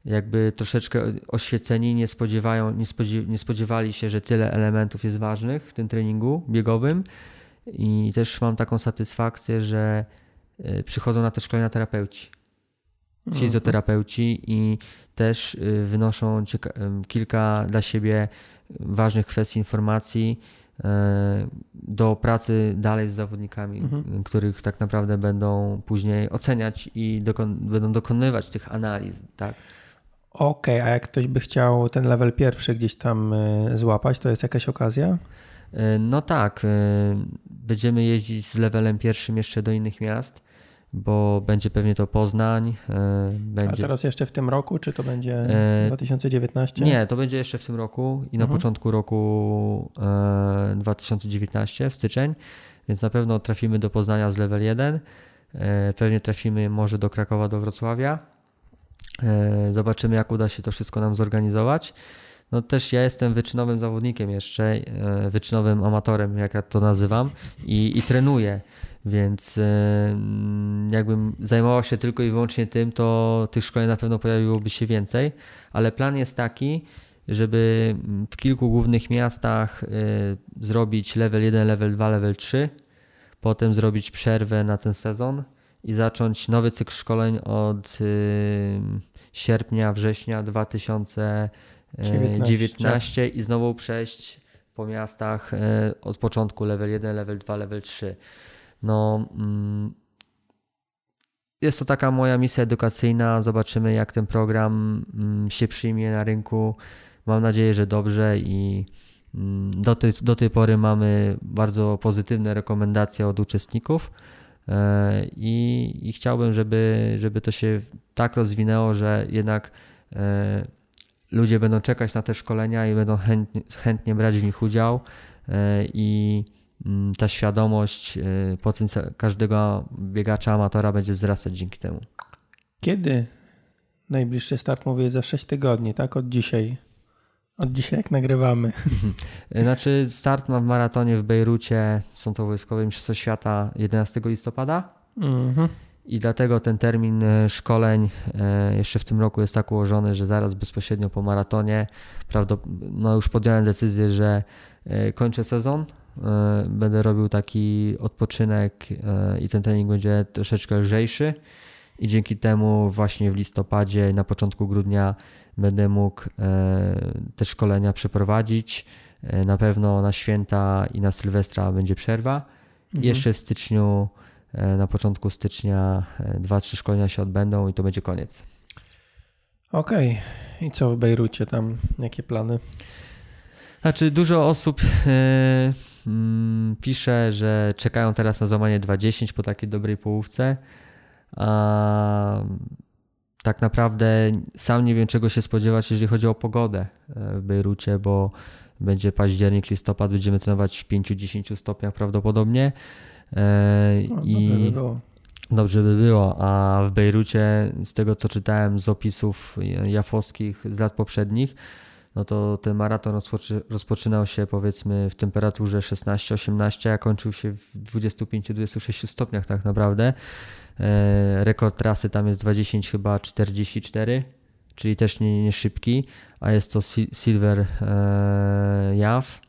jakby troszeczkę oświeceni, nie, spodziewają, nie, spodziew, nie spodziewali się, że tyle elementów jest ważnych w tym treningu biegowym i też mam taką satysfakcję, że y, przychodzą na te szkolenia terapeuci Mhm. fizjoterapeuci i też y, wynoszą kilka dla siebie ważnych kwestii, informacji e, do pracy dalej z zawodnikami, mhm. których tak naprawdę będą później oceniać i dokon będą dokonywać tych analiz. Tak? Okej, okay, a jak ktoś by chciał ten level pierwszy gdzieś tam y, złapać, to jest jakaś okazja? E, no tak, e, będziemy jeździć z levelem pierwszym jeszcze do innych miast bo będzie pewnie to Poznań. Będzie... A teraz jeszcze w tym roku, czy to będzie 2019? E, nie, to będzie jeszcze w tym roku i na mhm. początku roku 2019, e, w styczeń, więc na pewno trafimy do Poznania z level 1. E, pewnie trafimy może do Krakowa, do Wrocławia. Zobaczymy, jak uda się to wszystko nam zorganizować. No też ja jestem wyczynowym zawodnikiem jeszcze, wyczynowym amatorem, jak ja to nazywam i, i trenuję. Więc e, jakbym zajmował się tylko i wyłącznie tym, to tych szkoleń na pewno pojawiłoby się więcej, ale plan jest taki, żeby w kilku głównych miastach e, zrobić level 1, level 2, level 3, potem zrobić przerwę na ten sezon i zacząć nowy cykl szkoleń od e, sierpnia, września 2019 i znowu przejść po miastach od początku level 1, level 2, level 3. No, mm, jest to taka moja misja edukacyjna. Zobaczymy, jak ten program mm, się przyjmie na rynku. Mam nadzieję, że dobrze i mm, do tej, do tej pory mamy bardzo pozytywne rekomendacje od uczestników. E, I, I, chciałbym, żeby, żeby to się tak rozwinęło, że jednak e, ludzie będą czekać na te szkolenia i będą chętnie, chętnie brać w nich udział. E, I ta świadomość y, potencjał każdego biegacza amatora będzie wzrastać dzięki temu. Kiedy najbliższy start mówię za 6 tygodni, tak? Od dzisiaj. Od dzisiaj jak nagrywamy. Znaczy start ma w maratonie w Bejrucie, są to wojskowe mistrzostwa świata 11 listopada. Mhm. I dlatego ten termin y, szkoleń y, jeszcze w tym roku jest tak ułożony, że zaraz bezpośrednio po maratonie no już podjąłem decyzję, że kończę sezon E, będę robił taki odpoczynek e, i ten trening będzie troszeczkę lżejszy i dzięki temu właśnie w listopadzie, na początku grudnia będę mógł e, te szkolenia przeprowadzić. Na pewno na święta i na Sylwestra będzie przerwa. Mhm. Jeszcze w styczniu, na początku stycznia, dwa, trzy szkolenia się odbędą i to będzie koniec. Okej. Okay. I co w Bejrucie tam? Jakie plany? Znaczy, dużo osób. Yy mm, pisze, że czekają teraz na złamanie 2.10 po takiej dobrej połówce. A tak naprawdę sam nie wiem, czego się spodziewać, jeżeli chodzi o pogodę e, w Bejrucie, bo będzie październik, listopad, będziemy trenować w 5-10 stopniach prawdopodobnie. E, no, I dobrze by było. Dobrze by było, a w Bejrucie, z tego co czytałem z opisów jafowskich z lat poprzednich, no to ten maraton rozpoczy, rozpoczynał się powiedzmy w temperaturze 16-18, a kończył się w 25-26 stopniach tak naprawdę. E, rekord trasy tam jest 20 chyba 44, czyli też nie, nie szybki, a jest to Silver e, Jaw,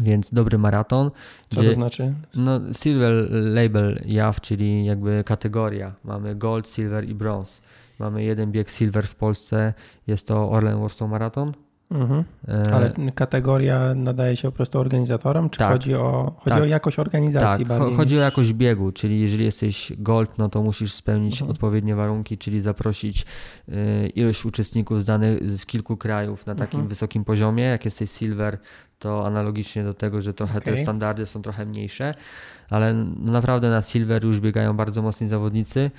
więc dobry maraton. Co gdzie, to znaczy? No, Silver Label Jaw, czyli jakby kategoria. Mamy Gold, Silver i Bronze. Mamy jeden bieg Silver w Polsce, jest to Orlen Warsaw Marathon. Mhm. E, Ale kategoria nadaje się po prostu organizatorom, czy tak, chodzi, o, chodzi tak, o jakość organizacji? Tak, chodzi o jakość biegu, czyli jeżeli jesteś gold, no to musisz spełnić mhm. odpowiednie warunki, czyli zaprosić y, ilość uczestników z, danych, z kilku krajów na takim mhm. wysokim poziomie. Jak jesteś silver, to analogicznie do tego, że trochę okay. te standardy są trochę mniejsze, ale naprawdę na silver już biegają bardzo mocni zawodnicy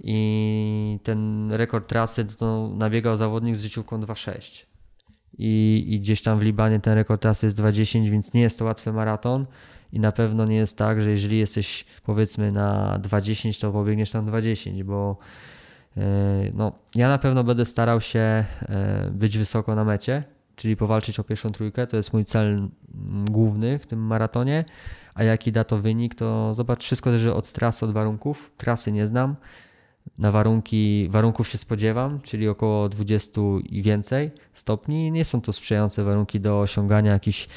i ten rekord trasy to nabiegał zawodnik z życiówką 2.6. i, i gdzieś tam w Libanie ten rekord trasy jest 2.10, więc nie jest to łatwy maraton i na pewno nie jest tak, że jeżeli jesteś powiedzmy na 2.10, to pobiegniesz tam 2.10, bo e, no, ja na pewno będę starał się e, być wysoko na mecie, czyli powalczyć o pierwszą trójkę. To jest mój cel główny w tym maratonie. A jaki da to wynik, to zobacz, wszystko zależy od trasy, od warunków. Trasy nie znam. Na warunki, warunków się spodziewam, czyli około 20 i więcej stopni. Nie są to sprzyjające warunki do osiągania jakichś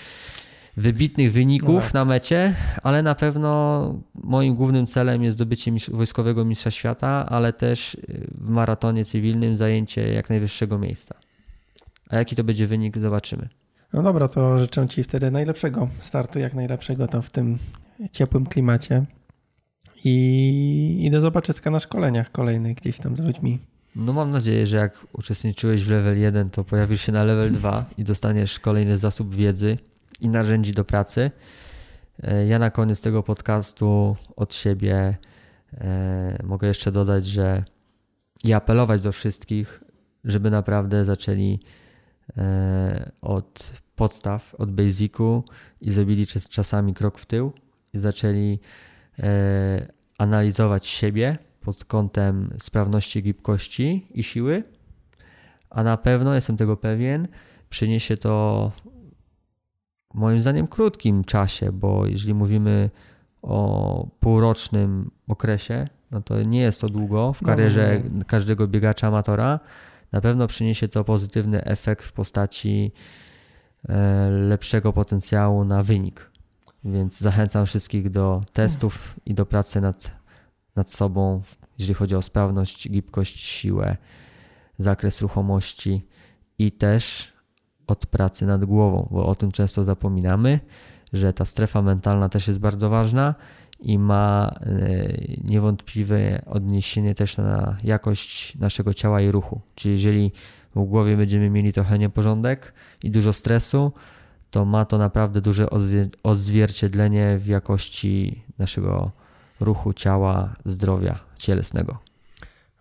wybitnych wyników no. na mecie, ale na pewno moim głównym celem jest zdobycie wojskowego mistrza świata, ale też w maratonie cywilnym zajęcie jak najwyższego miejsca. A jaki to będzie wynik, zobaczymy. No dobra, to życzę Ci wtedy najlepszego startu, jak najlepszego tam w tym ciepłym klimacie. I, i do zobaczyska na szkoleniach kolejnych gdzieś tam z ludźmi. No mam nadzieję, że jak uczestniczyłeś w level 1, to pojawisz się na level 2 i dostaniesz kolejny zasób wiedzy i narzędzi do pracy. E, ja na koniec tego podcastu od siebie e, mogę jeszcze dodać, że i apelować do wszystkich, żeby naprawdę zaczęli e, od podstaw, od basicu i zrobili czasami krok w tył i zaczęli analizować siebie pod kątem sprawności, gibkości i siły, a na pewno jestem tego pewien, przyniesie to moim zdaniem krótkim czasie, bo jeżeli mówimy o półrocznym okresie, no to nie jest to długo w karierze no, no. każdego biegacza amatora. Na pewno przyniesie to pozytywny efekt w postaci e, lepszego potencjału na wynik. Więc zachęcam wszystkich do testów i do pracy nad, nad sobą, jeżeli chodzi o sprawność, gibkość, siłę, zakres ruchomości i też od pracy nad głową, bo o tym często zapominamy, że ta strefa mentalna też jest bardzo ważna i ma e, niewątpliwe odniesienie też na jakość naszego ciała i ruchu. Czyli jeżeli w głowie będziemy mieli trochę nieporządek i dużo stresu, to ma to naprawdę duże odzwierciedlenie w jakości naszego ruchu, ciała, zdrowia cielesnego.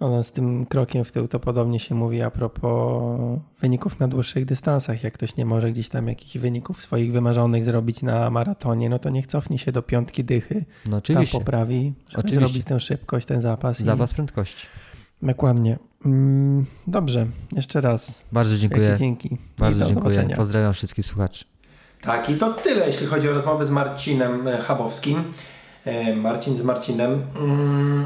Ona z tym krokiem w tył to podobnie się mówi a propos wyników na dłuższych dystansach. Jak ktoś nie może gdzieś tam jakichś wyników swoich wymarzonych zrobić na maratonie, no to niech cofnie się do piątki dychy. No oczywiście. Tam poprawi, żeby oczywiście. zrobić tę szybkość, ten zapas. Zapas i... prędkości. Dokładnie. Mm, dobrze, jeszcze raz. Bardzo dziękuję. Wielkie dzięki. Bardzo dziękuję. Zobaczenia. Pozdrawiam wszystkich słuchaczy. Tak, i to tyle, jeśli chodzi o rozmowę z Marcinem Chabowskim. E, Marcin z Marcinem. Mm,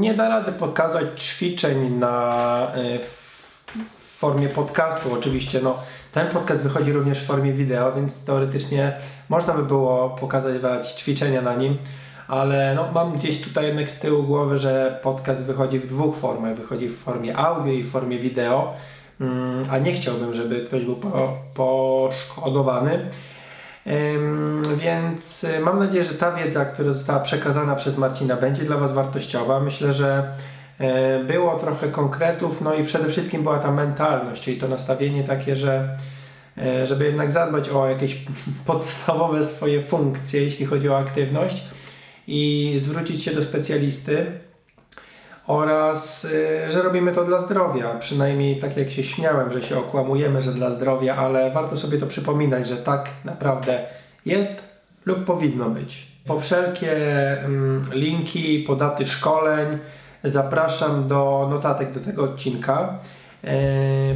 nie da rady pokazać ćwiczeń na, e, w formie podcastu. Oczywiście no, ten podcast wychodzi również w formie wideo, więc teoretycznie można by było pokazywać ćwiczenia na nim, ale no, mam gdzieś tutaj jednak z tyłu głowy, że podcast wychodzi w dwóch formach. Wychodzi w formie audio i w formie wideo, a nie chciałbym, żeby ktoś był po, poszkodowany. Więc y, mam nadzieję, że ta wiedza, która została przekazana przez Marcina, będzie dla Was wartościowa. Myślę, że e, było trochę konkretów, no i przede wszystkim była ta mentalność, czyli to nastawienie takie, że e, żeby jednak zadbać o jakieś podstawowe swoje funkcje, jeśli chodzi o aktywność i zwrócić się do specjalisty oraz, y, że robimy to dla zdrowia. Przynajmniej tak jak się śmiałem, że się okłamujemy, że dla zdrowia, ale warto sobie to przypominać, że tak naprawdę jest lub powinno być. Po wszelkie mm, linki, podaty szkoleń zapraszam do notatek do tego odcinka y,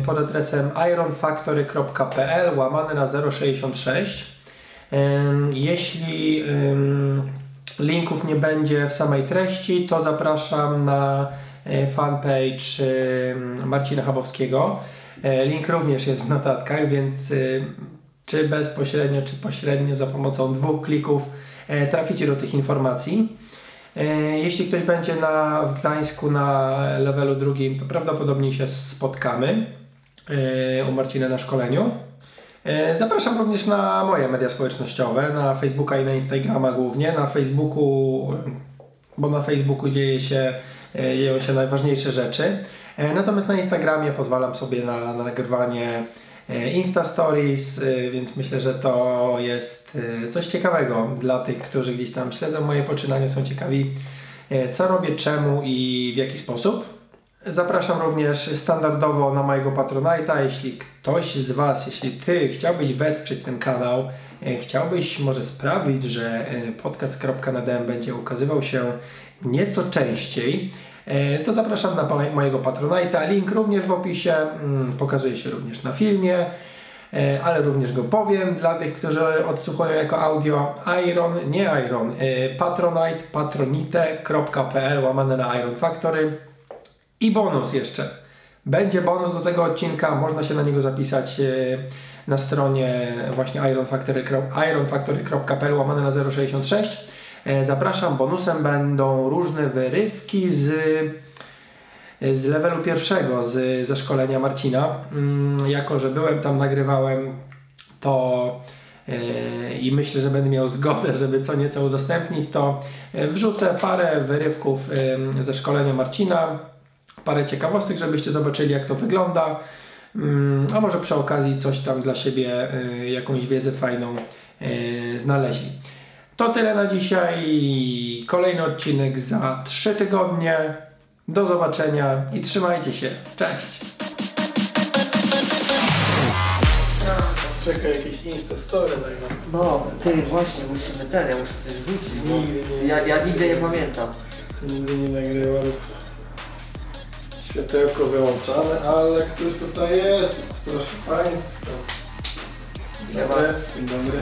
pod adresem ironfactory.pl łamane na 066. Y, jeśli linków nie będzie w samej treści, to zapraszam na e, fanpage e, Marcina Chabowskiego. E, link również jest w notatkach, więc czy bezpośrednio, czy pośrednio za pomocą dwóch klików traficie do tych informacji. Jeśli ktoś będzie na, w Gdańsku na levelu drugim, to prawdopodobnie się spotkamy u Marcina na szkoleniu. E, zapraszam również na moje media społecznościowe, na Facebooka i na Instagrama głównie. Na Facebooku, bo na Facebooku dzieje się, e, dzieją się najważniejsze rzeczy. E, natomiast na Instagramie pozwalam sobie na, na nagrywanie Insta Stories, więc myślę, że to jest coś ciekawego dla tych, którzy gdzieś tam śledzą moje poczynania, są ciekawi co robię, czemu i w jaki sposób. Zapraszam również standardowo na mojego Patronite'a. Jeśli ktoś z Was, jeśli Ty chciałbyś wesprzeć ten kanał, e, chciałbyś może sprawić, że e, podcast.nadem będzie ukazywał się nieco częściej, e, to zapraszam na mo- mojego Patronite'a. Link również w opisie, mm, pokazuje się również na filmie. Ale również go powiem dla tych, którzy odsłuchują jako audio. Iron, nie Iron, Patronite, patronite.pl łamane na Iron Factory. I bonus jeszcze. Będzie bonus do tego odcinka, można się na niego zapisać e, na stronie właśnie ironfactory.pl łamane na 066. E, Zapraszam, bonusem będą różne wyrywki z z levelu pierwszego z, ze szkolenia Marcina. Mm, jako, że byłem tam, nagrywałem to i myślę, że będę miał zgodę, żeby co nieco udostępnić, to wrzucę parę wyrywków ze szkolenia Marcina, parę ciekawostek, żebyście zobaczyli jak to wygląda, Mm, a może przy okazji coś tam dla siebie, yy, jakąś wiedzę fajną yy, znaleźli. To tyle na dzisiaj. Kolejny odcinek za 3 tygodnie. Do zobaczenia i trzymajcie się. Cześć! Czekaj, jakieś Instastory daj No, ty właśnie, musimy ten, ja muszę coś wrzucić, bo Nigdy nie- ja, ja nigdy nie pamiętam. Nigdy nie nagrywam. Światełko wyłączane, ale ktoś tutaj jest, proszę Państwa. Dzień dobry. Dzień dobry.